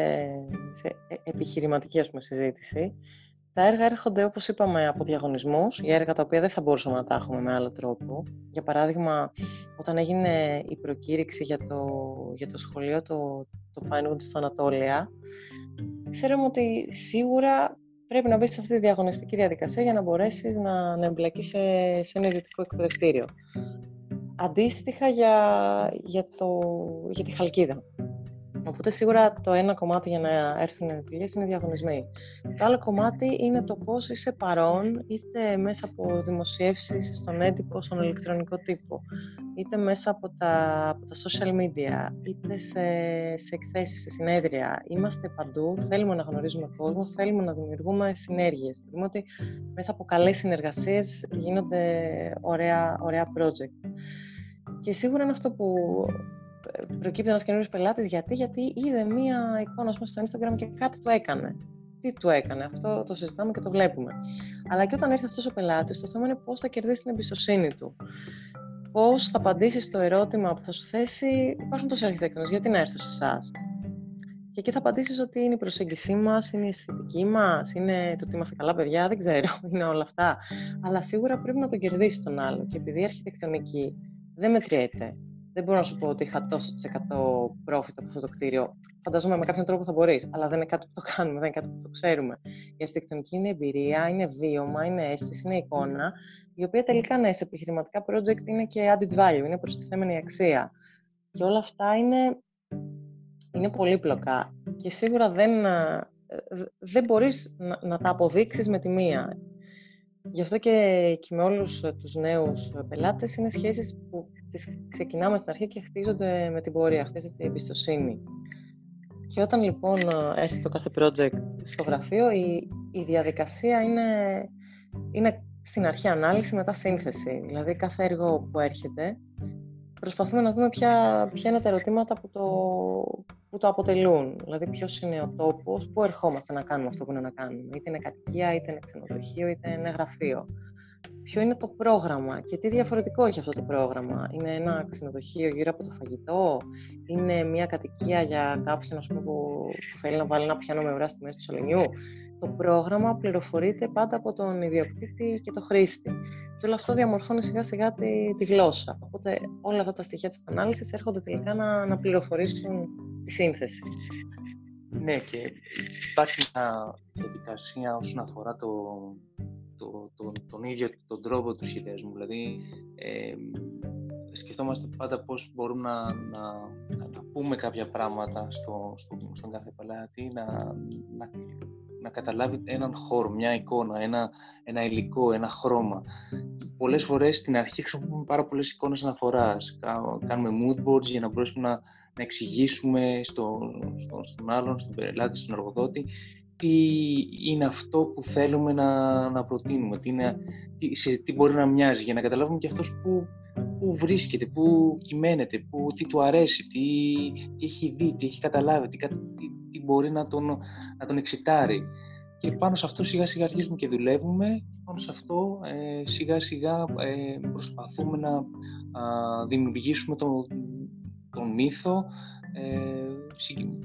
σε ε, επιχειρηματική ας πούμε, συζήτηση. Τα έργα έρχονται, όπως είπαμε, από διαγωνισμούς, για έργα τα οποία δεν θα μπορούσαμε να τα έχουμε με άλλο τρόπο. Για παράδειγμα, όταν έγινε η προκήρυξη για το, για το σχολείο, το, το Pinewood στο Ανατόλια, ξέρουμε ότι σίγουρα πρέπει να μπεις σε αυτή τη διαγωνιστική διαδικασία για να μπορέσεις να, να εμπλακείς σε, σε ένα ιδιωτικό εκπαιδευτήριο. Αντίστοιχα για, για, το, για τη Χαλκίδα. Οπότε σίγουρα το ένα κομμάτι για να έρθουν οι δουλειέ είναι οι διαγωνισμοί. Το άλλο κομμάτι είναι το πώς είσαι παρόν, είτε μέσα από δημοσιεύσεις στον έντυπο, στον ηλεκτρονικό τύπο, είτε μέσα από τα, από τα social media, είτε σε, σε εκθέσεις, σε συνέδρια. Είμαστε παντού, θέλουμε να γνωρίζουμε κόσμο, θέλουμε να δημιουργούμε συνέργειες. Θεωρούμε ότι μέσα από καλές συνεργασίες γίνονται ωραία, ωραία project. Και σίγουρα είναι αυτό που προκύπτει ένας καινούριος πελάτης. Γιατί, γιατί είδε μία εικόνα πούμε, στο Instagram και κάτι του έκανε. Τι του έκανε, αυτό το συζητάμε και το βλέπουμε. Αλλά και όταν έρθει αυτός ο πελάτης, το θέμα είναι πώς θα κερδίσει την εμπιστοσύνη του. Πώς θα απαντήσει στο ερώτημα που θα σου θέσει, Υπάρχουν τόσοι αρχιτέκτονες, γιατί να έρθω σε εσάς; Και εκεί θα απαντήσεις ότι είναι η προσέγγιση μας, είναι η αισθητική μας, είναι το ότι είμαστε καλά παιδιά, δεν ξέρω, είναι όλα αυτά. Αλλά σίγουρα πρέπει να τον κερδίσει τον άλλο. Και επειδή η αρχιτεκτονική δεν μετριέται, δεν μπορώ να σου πω ότι είχα τόσο τη εκατό profit από αυτό το κτίριο. Φανταζόμαι με κάποιον τρόπο θα μπορείς, αλλά δεν είναι κάτι που το κάνουμε, δεν είναι κάτι που το ξέρουμε. Η αρχιτεκτονική είναι εμπειρία, είναι βίωμα, είναι αίσθηση, είναι εικόνα, η οποία τελικά ναι, σε επιχειρηματικά project είναι και added value, είναι προστιθέμενη αξία. Και όλα αυτά είναι είναι πολύπλοκα και σίγουρα δεν, ε, δεν μπορείς να, να τα αποδείξεις με τη μία. Γι' αυτό και, και με όλους τους νέους πελάτες είναι σχέσεις που τις ξεκινάμε στην αρχή και χτίζονται με την πορεία, χτίζεται η εμπιστοσύνης. Και όταν λοιπόν έρθει το κάθε project στο γραφείο, η, η διαδικασία είναι, είναι στην αρχή ανάλυση, μετά σύνθεση. Δηλαδή κάθε έργο που έρχεται, προσπαθούμε να δούμε ποια, ποια είναι τα ερωτήματα που το, που το αποτελούν. Δηλαδή, ποιος είναι ο τόπος, πού ερχόμαστε να κάνουμε αυτό που είναι να κάνουμε. Είτε είναι κατοικία, είτε είναι ξενοδοχείο, είτε είναι γραφείο. Ποιο είναι το πρόγραμμα και τι διαφορετικό έχει αυτό το πρόγραμμα. Είναι ένα ξενοδοχείο γύρω από το φαγητό, είναι μια κατοικία για κάποιον ας πούμε, που, θέλει να βάλει ένα πιάνο με ουρά στη μέση του σωληνιού. Το πρόγραμμα πληροφορείται πάντα από τον ιδιοκτήτη και το χρήστη. Και όλο αυτό διαμορφώνει σιγά σιγά τη, τη γλώσσα. Οπότε όλα αυτά τα στοιχεία της ανάλυσης έρχονται τελικά να, να πληροφορήσουν τη σύνθεση. Ναι, και υπάρχει μια διαδικασία όσον αφορά το, το, το, τον ίδιο τον τρόπο τους σχεδιασμού. Δηλαδή, ε, σκεφτόμαστε πάντα πώς μπορούμε να, να, να πούμε κάποια πράγματα στο, στο, στον κάθε πελάτη, να, να, να καταλάβει έναν χώρο, μια εικόνα, ένα, ένα υλικό, ένα χρώμα. Πολλές φορές στην αρχή χρησιμοποιούμε πάρα πολλές εικόνες αναφοράς. Κάνουμε mood boards για να μπορέσουμε να, να εξηγήσουμε στο, στο, στον άλλον, στον πελάτη, στον εργοδότη, τι είναι αυτό που θέλουμε να, να προτείνουμε, τι, είναι, τι, σε, τι μπορεί να μοιάζει, για να καταλάβουμε και αυτός που, που βρίσκεται, που κυμαίνεται, που, τι του αρέσει, τι, τι έχει δει, τι έχει καταλάβει, τι, τι, μπορεί να τον, να τον εξητάρει. Και πάνω σε αυτό σιγά σιγά αρχίζουμε και δουλεύουμε και πάνω σε αυτό ε, σιγά σιγά ε, προσπαθούμε να δημιουργήσουμε τον, τον μύθο ε,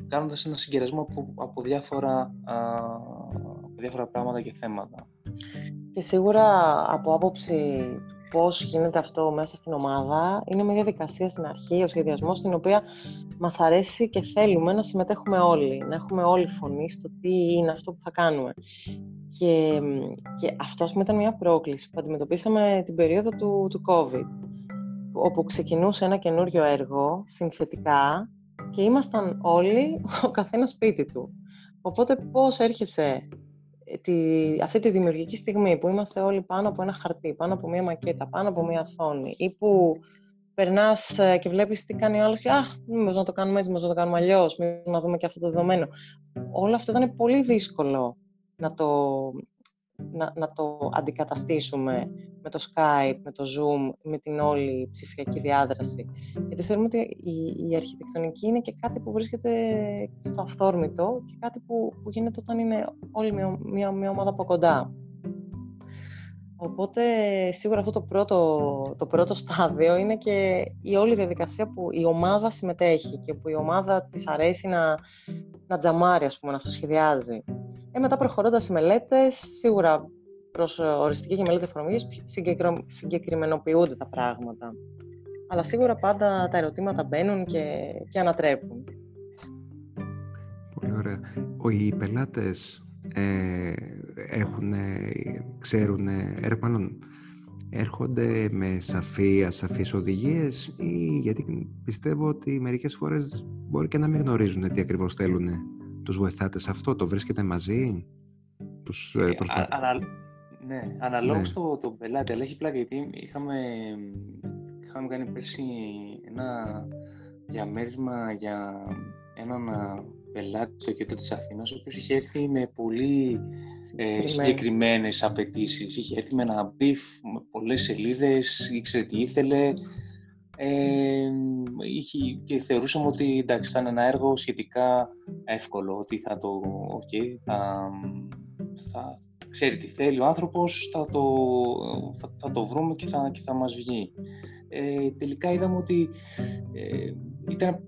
κάνοντας ένα συγκερασμό από, από, διάφορα, από διάφορα πράγματα και θέματα. Και σίγουρα από άποψη πώς γίνεται αυτό μέσα στην ομάδα, είναι μια διαδικασία στην αρχή, ο σχεδιασμός, στην οποία μας αρέσει και θέλουμε να συμμετέχουμε όλοι, να έχουμε όλοι φωνή στο τι είναι αυτό που θα κάνουμε. Και, και αυτό, ας πούμε, ήταν μια πρόκληση που αντιμετωπίσαμε την περίοδο του, του COVID, όπου ξεκινούσε ένα καινούριο έργο, συνθετικά, και ήμασταν όλοι ο καθένας σπίτι του. Οπότε πώς έρχεσαι τη, αυτή τη δημιουργική στιγμή που είμαστε όλοι πάνω από ένα χαρτί, πάνω από μία μακέτα, πάνω από μία οθόνη ή που περνάς ε, και βλέπεις τι κάνει ο άλλος και αχ, μήπως να το κάνουμε έτσι, μήπως να το κάνουμε αλλιώς, μήπως να δούμε και αυτό το δεδομένο. Όλο αυτό ήταν πολύ δύσκολο να το, να, να το αντικαταστήσουμε με το Skype, με το Zoom, με την όλη ψηφιακή διάδραση. Γιατί θεωρούμε ότι η, η αρχιτεκτονική είναι και κάτι που βρίσκεται στο αυθόρμητο και κάτι που, που γίνεται όταν είναι όλη μια, μια, μια ομάδα από κοντά. Οπότε σίγουρα αυτό το πρώτο, το πρώτο στάδιο είναι και η όλη διαδικασία που η ομάδα συμμετέχει και που η ομάδα της αρέσει να, να τζαμάρει, ας πούμε, να αυτοσχεδιάζει. Ε, μετά προχωρώντας σε μελέτες, σίγουρα προς οριστική και μελέτη εφαρμογής συγκεκριμενοποιούνται τα πράγματα. Αλλά σίγουρα πάντα τα ερωτήματα μπαίνουν και, και ανατρέπουν. Πολύ ωραία. Οι πελάτες ε, έχουν, ξέρουν, έρχονται, έρχονται με σαφή, ασαφείς οδηγίες ή γιατί πιστεύω ότι μερικές φορές μπορεί και να μην γνωρίζουν τι ακριβώς θέλουν. Τους βοηθάτες σε αυτό, το βρίσκετε μαζί, τους ε, προσπα... ανα, ναι, αναλόγως ναι. το, το πελάτη, αλλά έχει πλάκα γιατί είχαμε, είχαμε κάνει πέρσι ένα διαμέρισμα για έναν πελάτη στο κέντρο της Αθήνας, ο οποίος είχε έρθει με πολύ ε, συγκεκριμένες απαιτήσεις. Είχε έρθει με ένα brief, με πολλές σελίδες, ήξερε τι ήθελε. ε, είχε, και θεωρούσαμε ότι εντάξει, θα είναι ένα έργο σχετικά εύκολο, ότι θα το, okay, θα, θα ξέρει τι θέλει ο άνθρωπος, θα το, θα, θα το βρούμε και θα, και θα μας βγει. Ε, τελικά είδαμε ότι ε, ήταν,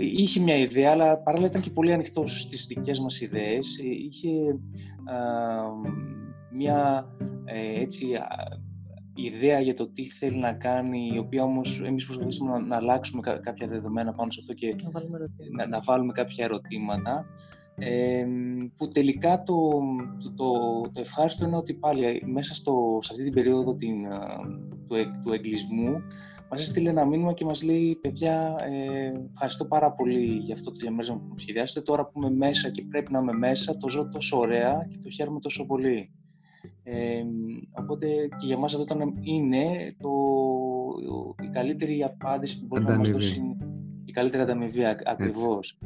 είχε μια ιδέα, αλλά παράλληλα ήταν και πολύ ανοιχτό στις δικές μας ιδέες. Ε, είχε μια ε, έτσι, ιδέα για το τι θέλει να κάνει, η οποία όμως εμείς προσπαθήσαμε να, να αλλάξουμε κάποια δεδομένα πάνω σε αυτό και να βάλουμε, να, να βάλουμε κάποια ερωτήματα. Ε, που τελικά το, το, το, το, ευχάριστο είναι ότι πάλι μέσα στο, σε αυτή την περίοδο την, του, του εγκλισμού μας έστειλε ένα μήνυμα και μας λέει «Παιδιά, ε, ευχαριστώ πάρα πολύ για αυτό το διαμέρισμα που μου σχεδιάσετε. Τώρα που είμαι μέσα και πρέπει να είμαι μέσα, το ζω τόσο ωραία και το χαίρομαι τόσο πολύ». Ε, οπότε και για μας αυτό ήταν, είναι το, η καλύτερη απάντηση που μπορεί να μας δώσει η καλύτερη ανταμοιβή ακριβώς.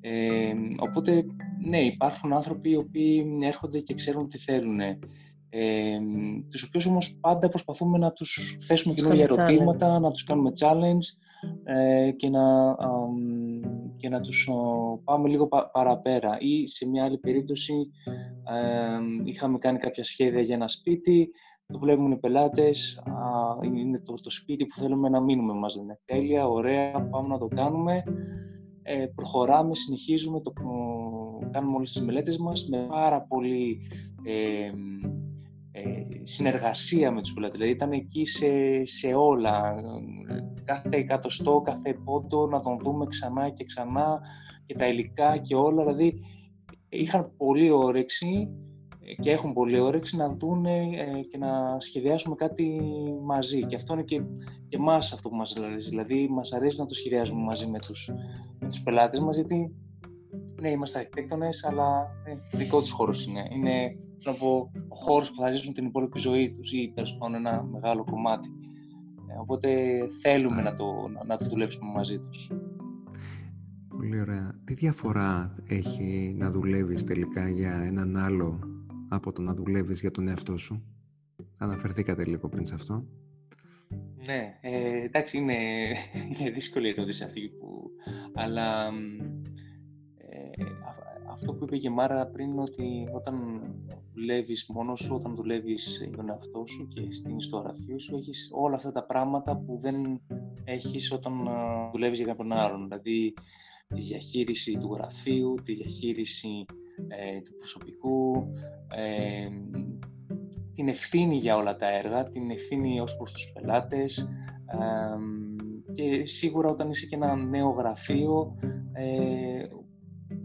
Ε, οπότε, ναι, υπάρχουν άνθρωποι οι οποίοι έρχονται και ξέρουν τι θέλουν. Ε, τους οποίους όμως πάντα προσπαθούμε να τους θέσουμε καινούργια ερωτήματα, να τους κάνουμε challenge ε, και, να, και να τους πάμε λίγο παραπέρα. Ή σε μια άλλη περίπτωση είχαμε κάνει κάποια σχέδια για ένα σπίτι, το βλέπουν οι πελάτες, είναι το, το σπίτι που θέλουμε να μείνουμε, μας λένε τέλεια, ωραία, πάμε να το κάνουμε. Ε, προχωράμε, συνεχίζουμε, το, κάνουμε όλες τις μελέτες μας με πάρα πολύ ε, ε, συνεργασία με τους πελάτες. Δηλαδή ήταν εκεί σε, σε όλα, κάθε εκατοστό, κάθε πόντο, να τον δούμε ξανά και ξανά και τα υλικά και όλα. Δηλαδή είχαν πολύ όρεξη και έχουν πολύ όρεξη να δουν και να σχεδιάσουμε κάτι μαζί. Και αυτό είναι και, και εμάς αυτό που μας αρέσει. Δηλαδή μας αρέσει να το σχεδιάζουμε μαζί με τους, με τους πελάτες μας γιατί ναι, είμαστε αρχιτέκτονες, αλλά ε, δικό τους χώρος είναι. Είναι να πω, ο χώρος που θα ζήσουν την υπόλοιπη ζωή τους ή τέλος πάντων ένα μεγάλο κομμάτι. Ε, οπότε θέλουμε να το, να το δουλέψουμε μαζί τους. Πολύ ωραία. Τι διαφορά έχει να δουλεύεις τελικά για έναν άλλο από το να δουλεύεις για τον εαυτό σου. Αναφερθήκατε λίγο πριν σε αυτό. Ναι, ε, εντάξει, είναι, είναι δύσκολη η ερώτηση αυτή που... Αλλά ε, αυτό που είπε και η Μάρα πριν ότι όταν δουλεύεις μόνος σου, όταν δουλεύεις για τον εαυτό σου και στην στο γραφείο σου, έχεις όλα αυτά τα πράγματα που δεν έχεις όταν δουλεύεις για κάποιον άλλον. Δηλαδή, τη διαχείριση του γραφείου, τη διαχείριση ε, του προσωπικού, ε, την ευθύνη για όλα τα έργα, την ευθύνη ως προς τους πελάτες ε, και σίγουρα όταν είσαι και ένα νέο γραφείο ε,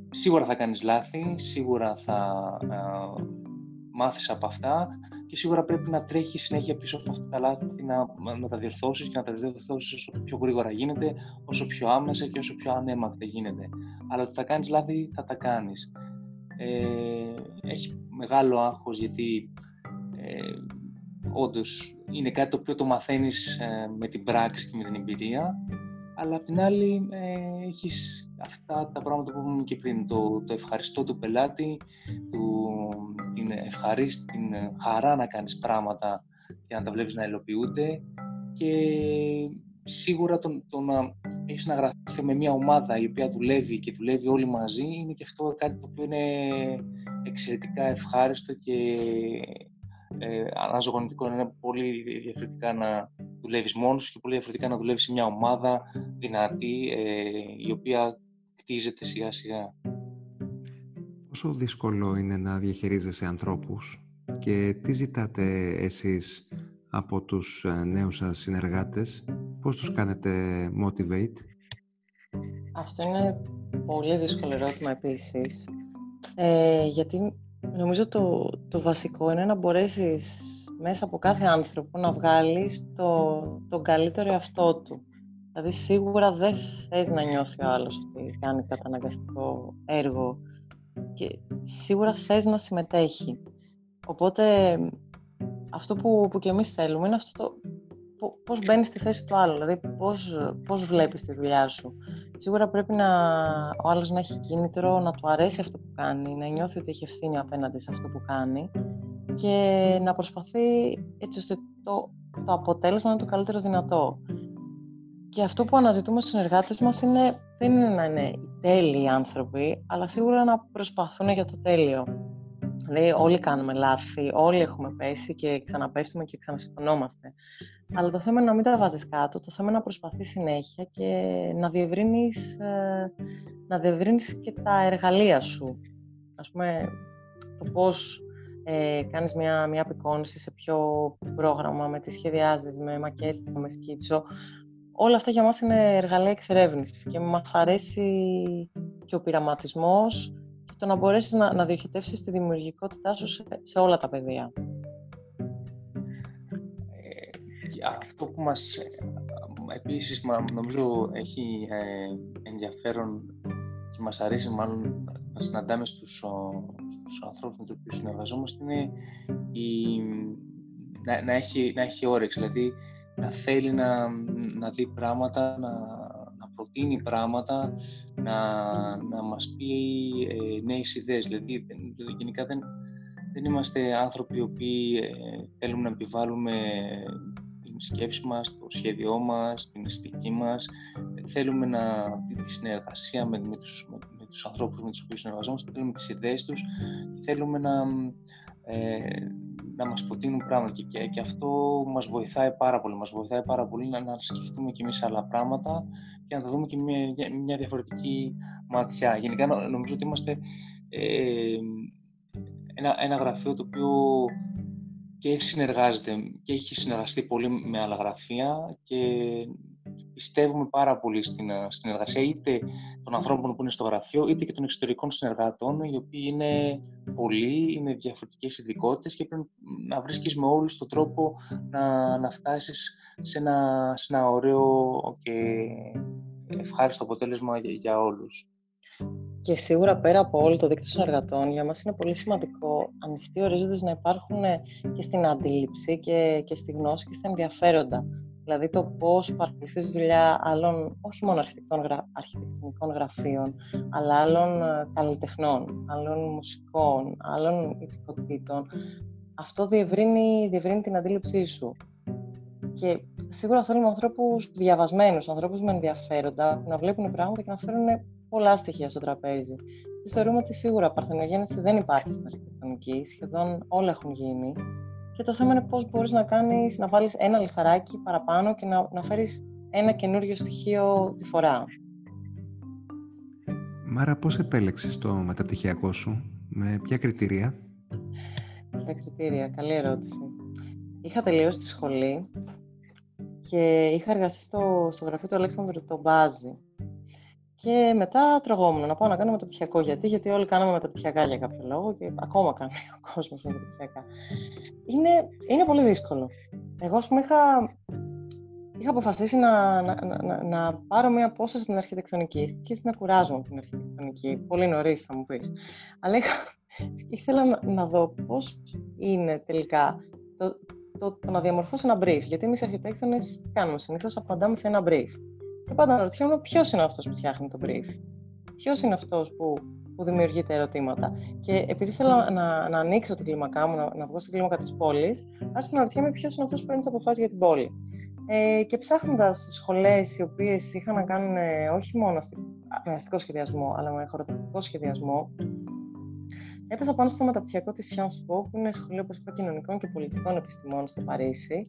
σίγουρα θα κάνεις λάθη, σίγουρα θα μάθεις από αυτά και σίγουρα πρέπει να τρέχει συνέχεια πίσω από αυτά τα λάθη, να, να τα διορθώσεις και να τα διορθώσεις όσο πιο γρήγορα γίνεται, όσο πιο άμεσα και όσο πιο ανέμακτα γίνεται. Αλλά ότι θα κάνεις λάθη θα τα κάνεις. Ε, έχει μεγάλο άγχος γιατί ε, όντως είναι κάτι το οποίο το μαθαίνεις ε, με την πράξη και με την εμπειρία αλλά απ' την άλλη ε, έχεις αυτά τα πράγματα που είπαμε και πριν, το, το ευχαριστώ του πελάτη, του, την ευχαρίστη, την χαρά να κάνεις πράγματα και να τα βλέπεις να υλοποιούνται και σίγουρα το, το να έχεις να γραφεί με μια ομάδα η οποία δουλεύει και δουλεύει όλοι μαζί είναι και αυτό κάτι το οποίο είναι εξαιρετικά ευχάριστο και ε, αναζωογονητικό. Είναι πολύ διαφορετικά να δουλεύεις μόνος και πολύ διαφορετικά να δουλεύεις σε μια ομάδα δυνατή ε, η οποία χτίζεται σιγά σιγά. Πόσο δύσκολο είναι να διαχειρίζεσαι ανθρώπους και τι ζητάτε εσείς από τους ε, νέους σας συνεργάτες, πώς τους κάνετε motivate; Αυτό είναι πολύ δύσκολο ερώτημα επίσης, ε, γιατί νομίζω το, το βασικό είναι να μπορέσεις μέσα από κάθε άνθρωπο να βγάλεις το, τον καλύτερο εαυτό του. Δηλαδή σίγουρα δεν θες να νιώθει ο άλλος ότι κάνει καταναγκαστικό έργο και σίγουρα θες να συμμετέχει. Οπότε αυτό που, που και εμείς θέλουμε είναι αυτό το πώς μπαίνεις στη θέση του άλλου, δηλαδή πώς, πώς βλέπεις τη δουλειά σου. Σίγουρα πρέπει να, ο άλλος να έχει κίνητρο, να του αρέσει αυτό που κάνει, να νιώθει ότι έχει ευθύνη απέναντι σε αυτό που κάνει και να προσπαθεί έτσι ώστε το, το αποτέλεσμα είναι το καλύτερο δυνατό. Και αυτό που αναζητούμε στους συνεργάτες μας είναι, δεν είναι να είναι οι τέλειοι άνθρωποι, αλλά σίγουρα να προσπαθούν για το τέλειο. Δηλαδή όλοι κάνουμε λάθη, όλοι έχουμε πέσει και ξαναπέφτουμε και ξανασηκωνόμαστε. Αλλά το θέμα είναι να μην τα βάζεις κάτω, το θέμα είναι να προσπαθείς συνέχεια και να διευρύνεις, ε, να διευρύνεις και τα εργαλεία σου. Ας πούμε, το πώς ε, κάνεις μια, μια απεικόνηση σε ποιο πρόγραμμα, με τι σχεδιάζεις, με μακέτα, με σκίτσο. Όλα αυτά για μας είναι εργαλεία εξερεύνησης και μας αρέσει και ο πειραματισμός και το να μπορέσεις να, να διοχετεύσεις τη δημιουργικότητά σου σε, σε όλα τα πεδία. Ε, αυτό που μας ε, επίσης νομίζω έχει ε, ενδιαφέρον και μας αρέσει μάλλον να συναντάμε στους, στους ανθρώπους με τους οποίους συνεργαζόμαστε είναι η, να, να, έχει, να έχει όρεξη, δηλαδή να θέλει να, να δει πράγματα, να, να προτείνει πράγματα, να, να μας πει ε, νέες ιδέες. Δηλαδή, γενικά δεν, δεν είμαστε άνθρωποι οι οποίοι ε, θέλουμε να επιβάλλουμε την σκέψη μας, το σχέδιό μας, την αισθητική μας. Θέλουμε να, αυτή τη συνεργασία με, με, τους, με, με τους ανθρώπους με τους οποίους συνεργαζόμαστε, θέλουμε τις ιδέες τους θέλουμε να, ε, να μας προτείνουν πράγματα και, και, αυτό μας βοηθάει πάρα πολύ. Μας βοηθάει πάρα πολύ να, να σκεφτούμε και εμείς άλλα πράγματα και να τα δούμε και μια, μια διαφορετική ματιά. Γενικά νομίζω ότι είμαστε ε, ένα, ένα γραφείο το οποίο και συνεργάζεται και έχει συνεργαστεί πολύ με άλλα γραφεία και πιστεύουμε πάρα πολύ στην, στην εργασία είτε των ανθρώπων που είναι στο γραφείο, είτε και των εξωτερικών συνεργατών, οι οποίοι είναι πολλοί, είναι διαφορετικές ειδικότητες και πρέπει να βρίσκεις με όλους τον τρόπο να, να φτάσεις σε ένα, σε ένα ωραίο και ευχάριστο αποτέλεσμα για, για όλους. Και σίγουρα πέρα από όλο το δίκτυο συνεργατών, για μας είναι πολύ σημαντικό ανοιχτοί ορίζοντες να υπάρχουν και στην αντίληψη και, και στη γνώση και στα ενδιαφέροντα. Δηλαδή το πώς παρακολουθείς δουλειά άλλων, όχι μόνο αρχιτεκτονικών γραφείων, αλλά άλλων ε, καλλιτεχνών, άλλων μουσικών, άλλων ειδικοτήτων. Αυτό διευρύνει, διευρύνει την αντίληψή σου. Και σίγουρα θέλουμε ανθρώπους διαβασμένους, ανθρώπους με ενδιαφέροντα, να βλέπουν πράγματα και να φέρουν πολλά στοιχεία στο τραπέζι. Και θεωρούμε ότι σίγουρα παρθενογέννηση δεν υπάρχει στην αρχιτεκτονική, σχεδόν όλα έχουν γίνει. Και το θέμα είναι πώς μπορείς να κάνεις, να βάλεις ένα λιθαράκι παραπάνω και να, να φέρεις ένα καινούριο στοιχείο τη φορά. Μάρα, πώς επέλεξες το μεταπτυχιακό σου, με ποια κριτήρια; Ποια κριτήρια, καλή ερώτηση. Είχα τελειώσει τη σχολή και είχα εργαστεί στο, στο γραφείο του Αλέξανδρου τον Μπάζη, και μετά τρογόμουν να πάω να κάνω μεταπτυχιακό. Γιατί, γιατί όλοι κάναμε μεταπτυχιακά για κάποιο λόγο και ακόμα κάνει ο κόσμος μεταπτυχιακά. Είναι, είναι πολύ δύσκολο. Εγώ, ας πούμε, είχα, είχα αποφασίσει να, να, να, να, πάρω μια απόσταση από την αρχιτεκτονική και να κουράζομαι από την αρχιτεκτονική. Πολύ νωρίς, θα μου πεις. Αλλά είχα, ήθελα να, να δω πώς είναι τελικά το, το, το, να διαμορφώσω ένα brief. Γιατί εμείς οι αρχιτέκτονες τι κάνουμε, συνήθως απαντάμε σε ένα brief. Και πάντα αναρωτιόμαι ποιος είναι αυτός που φτιάχνει το brief. Ποιος είναι αυτός που, που δημιουργεί τα ερωτήματα. Και επειδή θέλω να, να ανοίξω την κλίμακά μου, να, να βγω στην κλίμακα της πόλης, άρχισα να αναρωτιέμαι ποιος είναι αυτός που παίρνει τις αποφάσεις για την πόλη. Ε, και ψάχνοντας σχολές οι οποίες είχαν να κάνουν ε, όχι μόνο με αστικό σχεδιασμό, αλλά με χωροτακτικό σχεδιασμό, έπεσα πάνω στο μεταπτυχιακό της Sciences Po, που είναι σχολείο όπως είπα, κοινωνικών και πολιτικών επιστημών στο Παρίσι,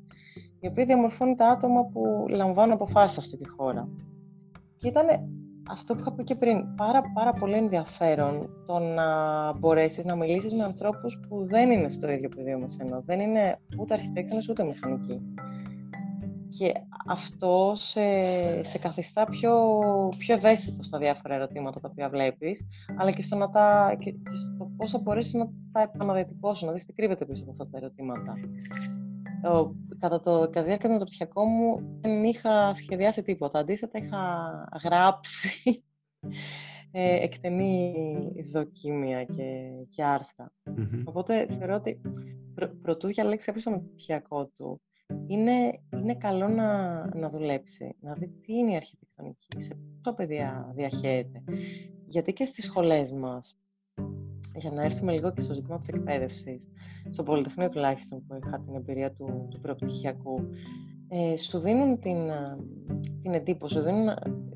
η οποία διαμορφώνει τα άτομα που λαμβάνουν αποφάσεις σε αυτή τη χώρα. Και ήταν αυτό που είχα πει και πριν, πάρα, πάρα πολύ ενδιαφέρον το να μπορέσεις να μιλήσεις με ανθρώπους που δεν είναι στο ίδιο πεδίο με σένα. Δεν είναι ούτε αρχιτέκτονες ούτε μηχανικοί. Και αυτό σε, σε καθιστά πιο, πιο ευαίσθητο στα διάφορα ερωτήματα τα οποία βλέπεις, αλλά και στο, να τα, και στο πώς θα μπορέσεις να τα επαναδιατυπώσεις, να δεις τι κρύβεται πίσω από αυτά τα ερωτήματα κατά, το, κατά τη διάρκεια του μεταπτυχιακού μου δεν είχα σχεδιάσει τίποτα. Αντίθετα, είχα γράψει ε, εκτενή δοκίμια και, και αρθρα Οπότε θεωρώ ότι προ, προτού διαλέξει κάποιος το μεταπτυχιακό του, είναι, είναι καλό να, να δουλέψει, να δει τι είναι η αρχιτεκτονική, σε πόσα παιδιά διαχέεται. Γιατί και στις σχολές μας για να έρθουμε λίγο και στο ζήτημα της εκπαίδευσης, στο Πολυτεχνείο τουλάχιστον που είχα την εμπειρία του, του προπτυχιακού, ε, σου δίνουν την, ε, την εντύπωση, σου δίνουν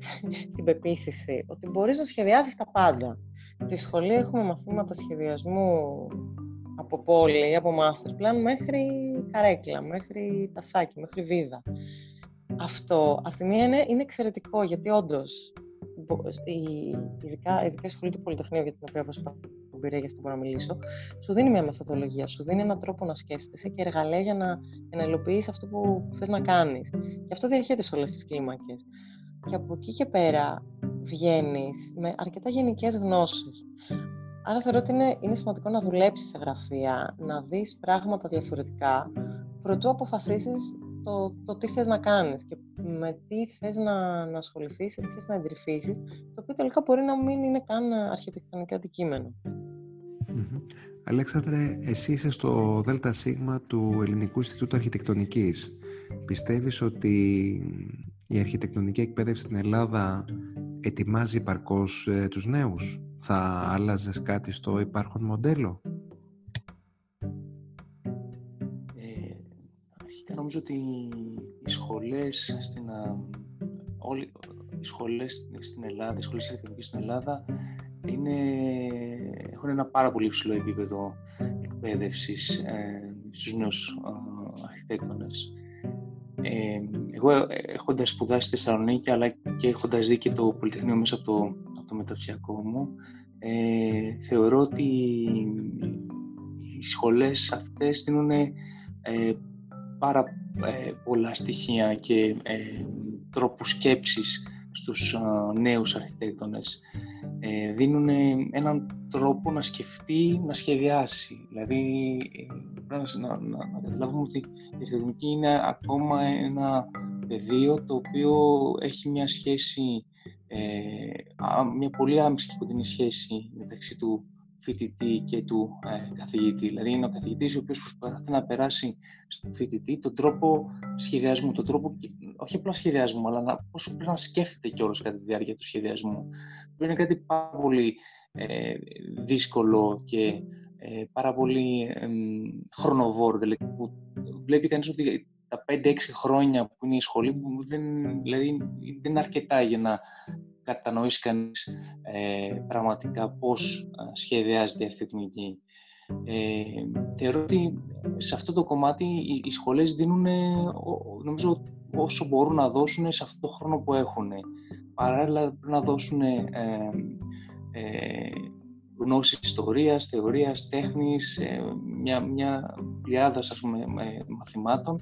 την πεποίθηση ότι μπορείς να σχεδιάσεις τα πάντα. Στη σχολή έχουμε μαθήματα σχεδιασμού από πόλη, από master πλάν μέχρι καρέκλα, μέχρι τασάκι, μέχρι βίδα. Αυτό, αυτή μία είναι, είναι εξαιρετικό, γιατί όντως η, ειδικά, ειδικά η σχολή του Πολυτεχνείου, για την οποία όπως είπα, εμπειρία για αυτό μπορώ να μιλήσω, σου δίνει μια μεθοδολογία, σου δίνει έναν τρόπο να σκέφτεσαι και εργαλεία για να, για να υλοποιήσει αυτό που θες να κάνεις. Και αυτό διαρχέται σε όλες τις κλίμακες. Και από εκεί και πέρα βγαίνεις με αρκετά γενικές γνώσεις. Άρα θεωρώ ότι είναι, είναι σημαντικό να δουλέψεις σε γραφεία, να δεις πράγματα διαφορετικά, προτού αποφασίσεις το, το τι θες να κάνεις και με τι θες να, να ασχοληθείς, τι θες να εντρυφήσεις, το οποίο τελικά μπορεί να μην είναι καν αρχιτεκτονικό αντικείμενο. Mm-hmm. Αλέξανδρε, εσύ είσαι στο ΔΣ του Ελληνικού Ινστιτούτου Αρχιτεκτονικής. Πιστεύεις ότι η αρχιτεκτονική εκπαίδευση στην Ελλάδα ετοιμάζει παρκώς ε, τους νέους; Θα άλλαζες κάτι στο υπάρχον μοντέλο; Ε, αρχικά νομίζω ότι οι σχολές στην, όλοι, οι σχολές στην Ελλάδα, οι σχολές αρχιτεκτονικής στην Ελλάδα είναι, έχουν ένα πάρα πολύ υψηλό επίπεδο εκπαίδευσης ε, στους νέους ε, αρχιτέκτονες. Ε, εγώ ε, έχοντας σπουδάσει στη Θεσσαλονίκη αλλά και έχοντας δει και το Πολυτεχνείο μέσα από το, από το μεταπτυχιακό μου ε, θεωρώ ότι οι σχολές αυτές δίνουν ε, πάρα ε, πολλά στοιχεία και ε, τρόπους σκέψης στους νέους αρχιτέκτονες. Ε, δίνουν έναν τρόπο να σκεφτεί, να σχεδιάσει. Δηλαδή, πρέπει να, να, να καταλάβουμε ότι η αρχιτεκτονική είναι ακόμα ένα πεδίο το οποίο έχει μια σχέση, ε, μια πολύ άμεση και κοντινή σχέση μεταξύ του φοιτητή και του ε, καθηγητή. Δηλαδή είναι ο καθηγητής ο οποίος προσπαθεί να περάσει στον φοιτητή τον τρόπο σχεδιασμού, τον τρόπο, όχι απλά σχεδιασμού, αλλά να, πώς πρέπει να σκέφτεται κιόλας κατά τη διάρκεια του σχεδιασμού. Είναι κάτι πάρα πολύ ε, δύσκολο και ε, πάρα πολύ ε, χρονοβόρο. Δηλαδή, που βλέπει κανείς ότι τα 5-6 χρόνια που είναι η σχολή, δεν, δηλαδή, δεν είναι αρκετά για να κατανοήσει κανείς ε, πραγματικά πώς σχεδιάζεται αυτή τη τεχνική. Ε, θεωρώ ότι σε αυτό το κομμάτι οι, οι σχολές δίνουν, νομίζω, όσο μπορούν να δώσουν σε αυτό το χρόνο που έχουν. Παράλληλα πρέπει να δώσουν ε, ε, γνώσεις ιστορίας, θεωρίας, τέχνης, ε, μια, μια πλειάδας μαθημάτων,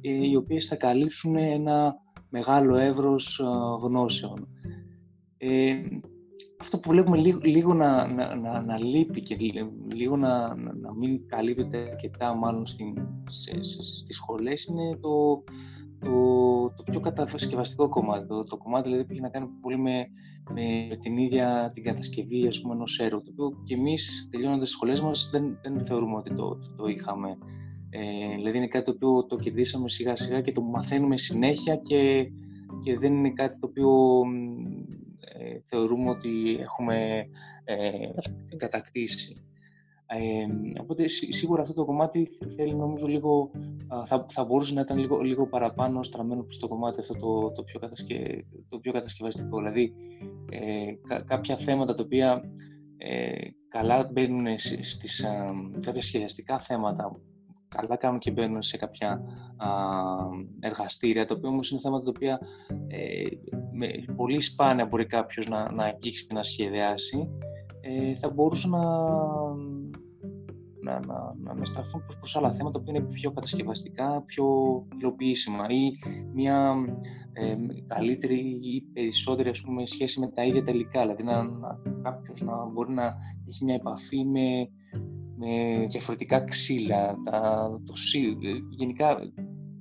ε, οι οποίες θα καλύψουν ένα μεγάλο εύρος γνώσεων. Ε, αυτό που βλέπουμε λίγο, λίγο να, να, να, να, λείπει και λίγο να, να, μην καλύπτεται αρκετά μάλλον στην, σε, σε, στις σχολές είναι το, το, το πιο κατασκευαστικό κομμάτι. Το, το κομμάτι δηλαδή που έχει να κάνει πολύ με, με, την ίδια την κατασκευή ας πούμε, ενός έργου, το οποίο και εμείς τελειώνοντας τις σχολές μας δεν, δεν θεωρούμε ότι το, το, το είχαμε. Ε, δηλαδή είναι κάτι το οποίο το κερδίσαμε σιγά σιγά και το μαθαίνουμε συνέχεια και, και δεν είναι κάτι το οποίο ε, θεωρούμε ότι έχουμε ε, κατακτήσει. Ε, οπότε σίγουρα αυτό το κομμάτι θέλει νομίζω λίγο, θα, θα μπορούσε να ήταν λίγο, λίγο παραπάνω στραμμένο προς το κομμάτι αυτό το, το, πιο, κατασκε, το πιο κατασκευαστικό. Δηλαδή ε, κάποια θέματα τα οποία ε, καλά μπαίνουν στις, κάποια σχεδιαστικά θέματα καλά κάνουν και μπαίνουν σε κάποια α, εργαστήρια, τα οποία όμως είναι θέματα τα οποία ε, με, πολύ σπάνια μπορεί κάποιος να, να αγγίξει και να σχεδιάσει, ε, θα μπορούσαν να, να, να, να, στραφούν προς, προς άλλα θέματα που είναι πιο κατασκευαστικά, πιο υλοποιήσιμα ή μια ε, καλύτερη ή περισσότερη ας πούμε, σχέση με τα ίδια τελικά. Δηλαδή να, να, κάποιος να μπορεί να έχει μια επαφή με με διαφορετικά ξύλα, τα, το, γενικά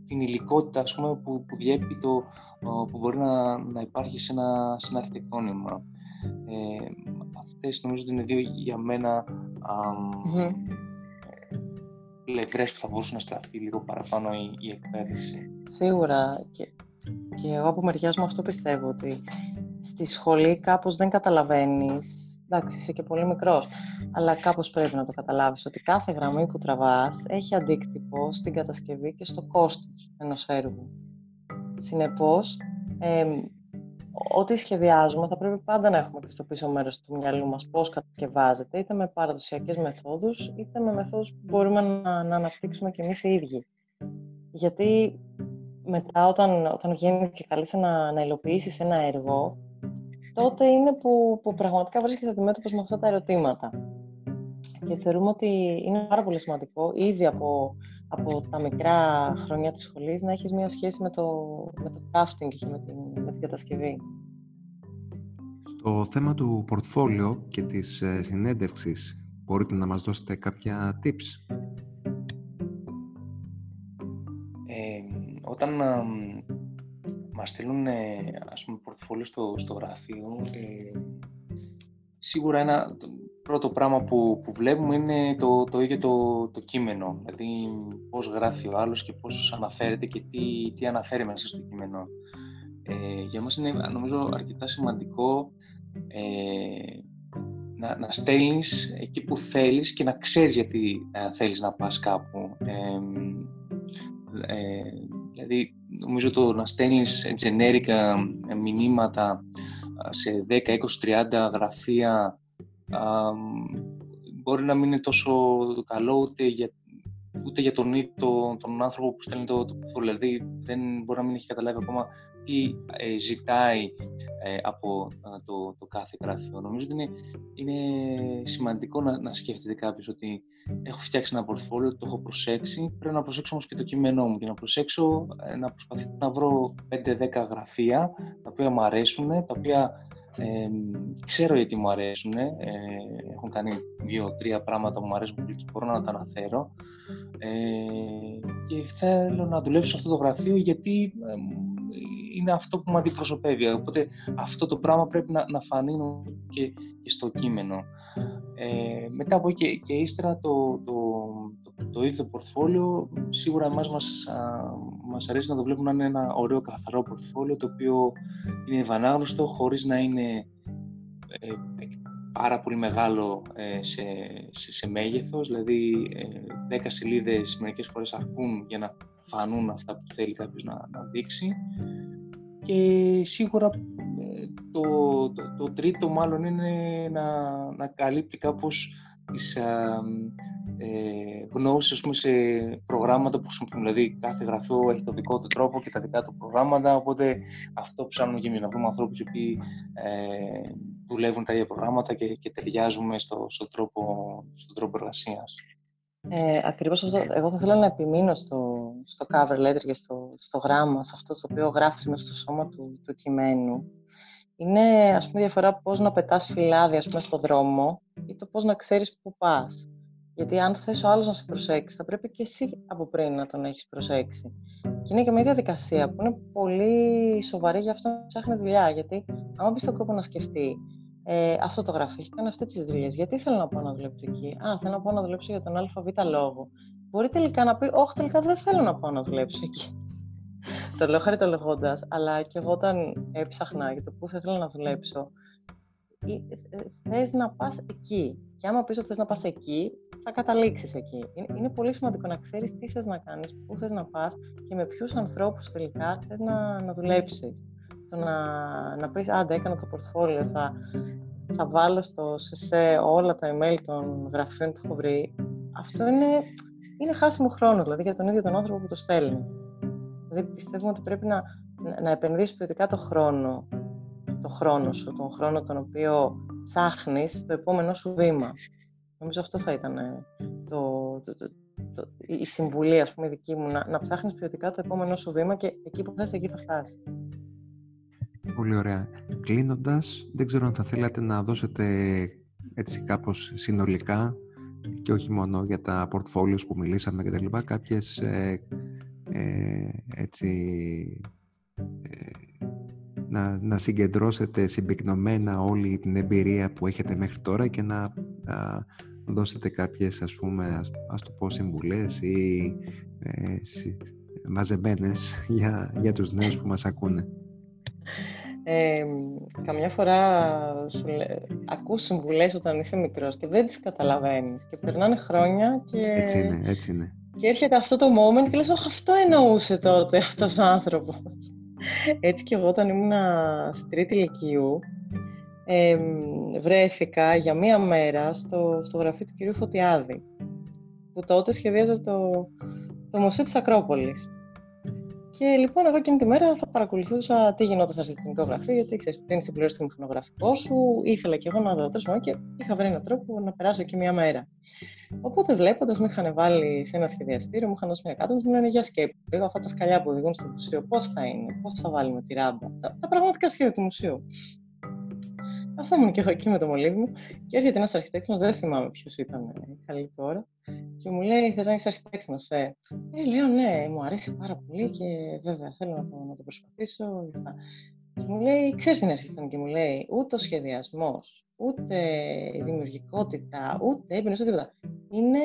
την υλικότητα ας πούμε, που, που διέπει το, που μπορεί να, να υπάρχει σε ένα, σε ένα αρχιτεκτόνημα. Ε, αυτές νομίζω ότι είναι δύο για μένα mm-hmm. Πλευρές που θα μπορούσε να στραφεί λίγο παραπάνω η, η εκπαίδευση. Σίγουρα και, και εγώ από μεριά μου αυτό πιστεύω ότι στη σχολή κάπως δεν καταλαβαίνεις εντάξει, είσαι και πολύ μικρός, αλλά κάπως πρέπει να το καταλάβεις ότι κάθε γραμμή που τραβάς έχει αντίκτυπο στην κατασκευή και στο κόστος ενός έργου. Συνεπώς, ε, ό,τι σχεδιάζουμε θα πρέπει πάντα να έχουμε και στο πίσω μέρος του μυαλού μας πώς κατασκευάζεται, είτε με παραδοσιακές μεθόδους, είτε με μεθόδους που μπορούμε να, να αναπτύξουμε και εμείς οι ίδιοι. Γιατί μετά όταν, όταν γίνει και καλείς να, να υλοποιήσεις ένα έργο, τότε είναι που, που πραγματικά βρίσκεσαι αντιμέτωπος με αυτά τα ερωτήματα. Και θεωρούμε ότι είναι πάρα πολύ σημαντικό ήδη από, από τα μικρά χρόνια της σχολής να έχεις μια σχέση με το, με το crafting και με την, με την κατασκευή. Στο θέμα του πορτφόλιο και της ε, συνέντευξης, μπορείτε να μας δώσετε κάποια tips; Ε, όταν μας στείλουν ας πούμε πορτφόλιο στο, στο γραφείο ε, σίγουρα ένα πρώτο πράγμα που, που βλέπουμε είναι το, το ίδιο το, το κείμενο. Δηλαδή πώς γράφει ο άλλος και πώς αναφέρεται και τι, τι αναφέρει μέσα στο κείμενο. Ε, για μας είναι νομίζω αρκετά σημαντικό ε, να, να στέλνεις εκεί που θέλεις και να ξέρεις γιατί ε, θέλεις να πας κάπου. Ε, δηλαδή νομίζω το να στέλνεις generic μηνύματα σε 10, 20, 30 γραφεία μπορεί να μην είναι τόσο καλό ούτε για, ούτε για τον, τον, τον άνθρωπο που στέλνει το, το Δηλαδή δεν μπορεί να μην έχει καταλάβει ακόμα τι ε, ζητάει ε, από ε, το, το κάθε γραφείο. Νομίζω ότι είναι, είναι σημαντικό να, να σκέφτεται κάποιος ότι έχω φτιάξει ένα πορτφόλιο, το έχω προσέξει, πρέπει να προσέξω όμως και το κείμενό μου. Και να προσέξω να προσπαθήσω να βρω 5-10 γραφεία τα οποία μου αρέσουν, τα οποία ε, ξέρω γιατί μου αρέσουν, ε, έχουν κάνει δύο-τρία πράγματα που μου αρέσουν πολύ και μπορώ να τα αναφέρω ε, και θέλω να δουλέψω σε αυτό το γραφείο γιατί είναι αυτό που με αντιπροσωπεύει. Οπότε αυτό το πράγμα πρέπει να, να φανεί και, και στο κείμενο. Ε, μετά από εκεί και, ύστερα το, το, το, το ίδιο πορτφόλιο, σίγουρα εμάς μας, μας αρέσει να το βλέπουμε να είναι ένα ωραίο καθαρό πορτφόλιο το οποίο είναι ευανάγνωστο χωρίς να είναι ε, πάρα πολύ μεγάλο ε, σε, σε, σε, μέγεθος, δηλαδή ε, 10 σελίδες μερικές φορές αρκούν για να φανούν αυτά που θέλει κάποιος να, να δείξει. Και σίγουρα ε, το, το, το, τρίτο μάλλον είναι να, να καλύπτει κάπως τις ε, ε, γνώσεις πούμε, σε προγράμματα που χρησιμοποιούν. Δηλαδή κάθε γραφείο έχει το δικό του τρόπο και τα δικά του προγράμματα, οπότε αυτό ψάχνουμε και εμείς να βρούμε ανθρώπους που ε, δουλεύουν τα ίδια προγράμματα και, και ταιριάζουμε στο, στο, τρόπο, στον τρόπο εργασίας. Ε, ακριβώς αυτό. Εγώ θα ήθελα να επιμείνω στο, στο cover letter και στο, στο γράμμα, σε αυτό το οποίο γράφεις μέσα στο σώμα του, του κειμένου. Είναι, ας πούμε, διαφορά πώς να πετάς φυλάδια, ας πούμε, στο δρόμο ή το πώς να ξέρεις πού πας. Γιατί αν θες ο άλλος να σε προσέξει, θα πρέπει και εσύ από πριν να τον έχεις προσέξει. Και είναι και μια διαδικασία που είναι πολύ σοβαρή για αυτό που ψάχνει δουλειά. Γιατί, άμα μπεις στον κόπο να σκεφτεί, ε, αυτό το γραφείο έχει κάνει αυτές τις δουλειές. Γιατί θέλω να πάω να δουλέψω εκεί; Α, θέλω να πάω να δουλέψω για τον ΑΒ λόγο. Μπορεί τελικά να πει, Όχι, τελικά δεν θέλω να πάω να δουλέψω εκεί. Το λέω χαριτολογώντας, αλλά και εγώ όταν έψαχνα για το πού θα ήθελα να δουλέψω, ε, θες να πας εκεί. Και άμα πεις ότι θες να πας εκεί, θα καταλήξεις εκεί. Είναι, είναι πολύ σημαντικό να ξέρεις τι θες να κάνεις, πού θες να πας και με ποιους ανθρώπους τελικά θες να, να δουλέψεις. Το να, να πεις, άντε, έκανα το πορτφόλιο, θα, θα βάλω στο σε όλα τα email των γραφείων που έχω βρει, αυτό είναι, είναι χάσιμο χρόνο, δηλαδή για τον ίδιο τον άνθρωπο που το στέλνει. Δηλαδή πιστεύουμε ότι πρέπει να, να επενδύσεις ποιοτικά το χρόνο, το χρόνο σου, τον χρόνο τον οποίο ψάχνεις το επόμενό σου βήμα. Νομίζω αυτό θα ήταν ε, το, το, το, το, η συμβουλή, ας πούμε, δική μου, να, να ψάχνεις ποιοτικά το επόμενό σου βήμα και εκεί που θες, εκεί θα φτάσεις. Πολύ ωραία. Κλείνοντας, δεν ξέρω αν θα θέλατε να δώσετε έτσι κάπως συνολικά και όχι μόνο για τα portfolios που μιλήσαμε και τα λοιπά, κάποιες ε, ε, έτσι ε, να, να συγκεντρώσετε συμπυκνωμένα όλη την εμπειρία που έχετε μέχρι τώρα και να δώσετε κάποιες ας πούμε ας, ας το πω συμβουλές ή ε, μαζεμένες για, για τους νέους που μας ακούνε. Ε, καμιά φορά σου λέ, ακούς συμβουλές όταν είσαι μικρός και δεν τις καταλαβαίνεις και περνάνε χρόνια και... Έτσι είναι, έτσι είναι. Και έρχεται αυτό το moment και λες, όχι αυτό εννοούσε τότε αυτός ο άνθρωπος. Έτσι και εγώ όταν ήμουν στην τρίτη ηλικίου, ε, βρέθηκα για μία μέρα στο, στο γραφείο του κυρίου Φωτιάδη, που τότε σχεδίαζε το, το Μουσείο της Ακρόπολης. Και λοιπόν, εγώ εκείνη τη μέρα θα παρακολουθούσα τι γινόταν στο αρχιτεκτονικό γραφείο, γιατί ξέρεις, πριν συμπληρώσει το μηχανογραφικό σου, ήθελα και εγώ να δω τόσο και είχα βρει έναν τρόπο να περάσω εκεί μία μέρα. Οπότε βλέποντας, με είχαν βάλει σε ένα σχεδιαστήριο, μου είχαν δώσει μια κάτω, μου λένε για σκέψη. Λίγο αυτά τα σκαλιά που οδηγούν στο μουσείο, πώς θα είναι, πώς θα βάλουμε τη ράμπα, τα, τα πραγματικά σχέδια του μουσείου. Αυτό ήμουν και εγώ εκεί με το μολύβι μου και έρχεται ένας αρχιτέκτονο, δεν θυμάμαι ποιος ήταν καλή τώρα, και μου λέει: Θες να είσαι αρχιτέκτονο, ε; ε. λέω: Ναι, μου αρέσει πάρα πολύ και βέβαια θέλω να το, να το προσπαθήσω. Και μου λέει: Ξέρεις τι είναι αρχιτέκτονο, και μου λέει: Ούτε ο σχεδιασμός, ούτε η δημιουργικότητα, ούτε έμπνευση, τίποτα. Είναι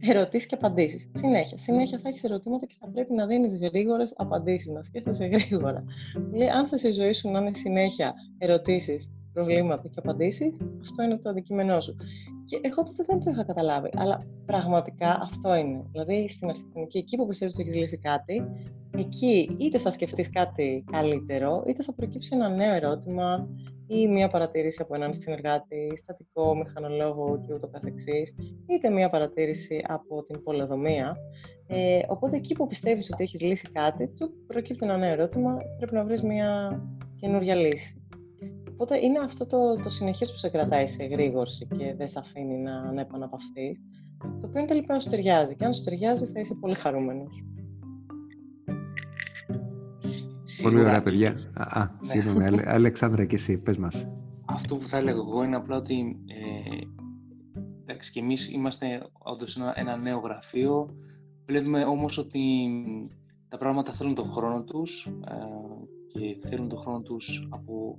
ερωτήσεις και απαντήσεις. Συνέχεια. Συνέχεια θα έχεις ερωτήματα και θα πρέπει να δίνεις γρήγορες απαντήσεις, να σκέφτεσαι γρήγορα. Λέει, αν θες η ζωή σου να είναι συνέχεια ερωτήσεις προβλήματα και απαντήσεις, αυτό είναι το αντικείμενό σου. Και εγώ τότε δεν το είχα καταλάβει, αλλά πραγματικά αυτό είναι. Δηλαδή στην αρχιτεκτονική, εκεί που πιστεύεις ότι έχεις λύσει κάτι, εκεί είτε θα σκεφτείς κάτι καλύτερο, είτε θα προκύψει ένα νέο ερώτημα ή μία παρατήρηση από έναν συνεργάτη, στατικό, μηχανολόγο και ούτω καθεξής, είτε μία παρατήρηση από την πολεοδομία. Ε, οπότε εκεί που πιστεύεις ότι έχεις λύσει κάτι, του προκύπτει ένα νέο ερώτημα, πρέπει να βρεις μία καινούργια λύση. Οπότε είναι αυτό το, το συνεχές που σε κρατάει σε γρήγορση και δεν σε αφήνει να, να επαναπαυθείς, το οποίο είναι τελικά να σου ταιριάζει. Και αν σου ταιριάζει θα είσαι πολύ χαρούμενος. Πολύ ωραία, παιδιά. Α, α ναι. συγγνώμη, Αλεξάνδρα και εσύ, πες μας. Αυτό που θα έλεγα εγώ είναι απλά ότι ε, εντάξει, και εμείς είμαστε όντως ένα, ένα νέο γραφείο. Βλέπουμε όμως ότι τα πράγματα θέλουν τον χρόνο τους ε, και θέλουν τον χρόνο τους από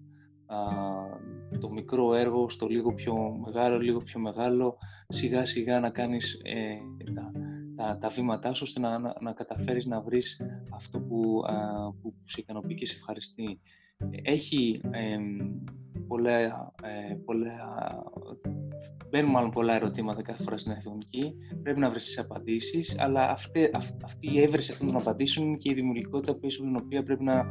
το μικρό έργο στο λίγο πιο μεγάλο, λίγο πιο μεγάλο, σιγά σιγά να κάνεις ε, τα, τα, τα βήματά σου ώστε να, να, να καταφέρεις να βρεις αυτό που, α, που σε ικανοποιεί και σε ευχαριστεί. Έχει ε, πολλά, ε, πολλά, μπαίνουν μάλλον πολλά ερωτήματα κάθε φορά στην αρχιτεκτονική. Πρέπει να βρεις τις απαντήσεις, αλλά αυτή, αυτή η έβρεση αυτών των απαντήσεων είναι και η δημιουργικότητα πίσω από την οποία πρέπει να,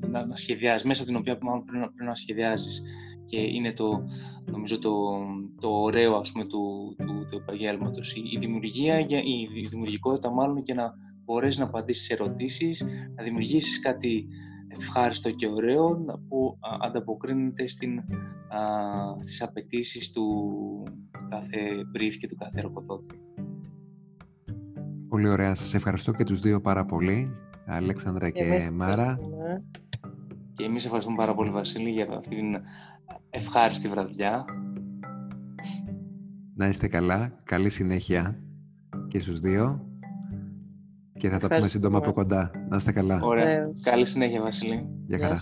να, να σχεδιάζεις, μέσα από την οποία μάλλον πρέπει, να, πρέπει να σχεδιάζεις. Και είναι το, νομίζω το, το ωραίο ας πούμε, του, του, του επαγγέλματος. Η, η, δημιουργία, η, η δημιουργικότητα μάλλον και να μπορέσεις να απαντήσεις σε ερωτήσεις, να δημιουργήσεις κάτι ευχάριστο και ωραίο που ανταποκρίνεται στην, α, στις απαιτήσεις του κάθε brief και του κάθε εργοδότη. Πολύ ωραία. Σας ευχαριστώ και τους δύο πάρα πολύ, Αλέξανδρα και, και Μάρα. Και εμείς ευχαριστούμε πάρα πολύ, Βασίλη, για αυτή την ευχάριστη βραδιά. Να είστε καλά. Καλή συνέχεια και στους δύο. Και θα τα πούμε σύντομα από κοντά. Να είστε καλά. Ωραία. Καλή συνέχεια, Βασίλη. Γεια χαρά.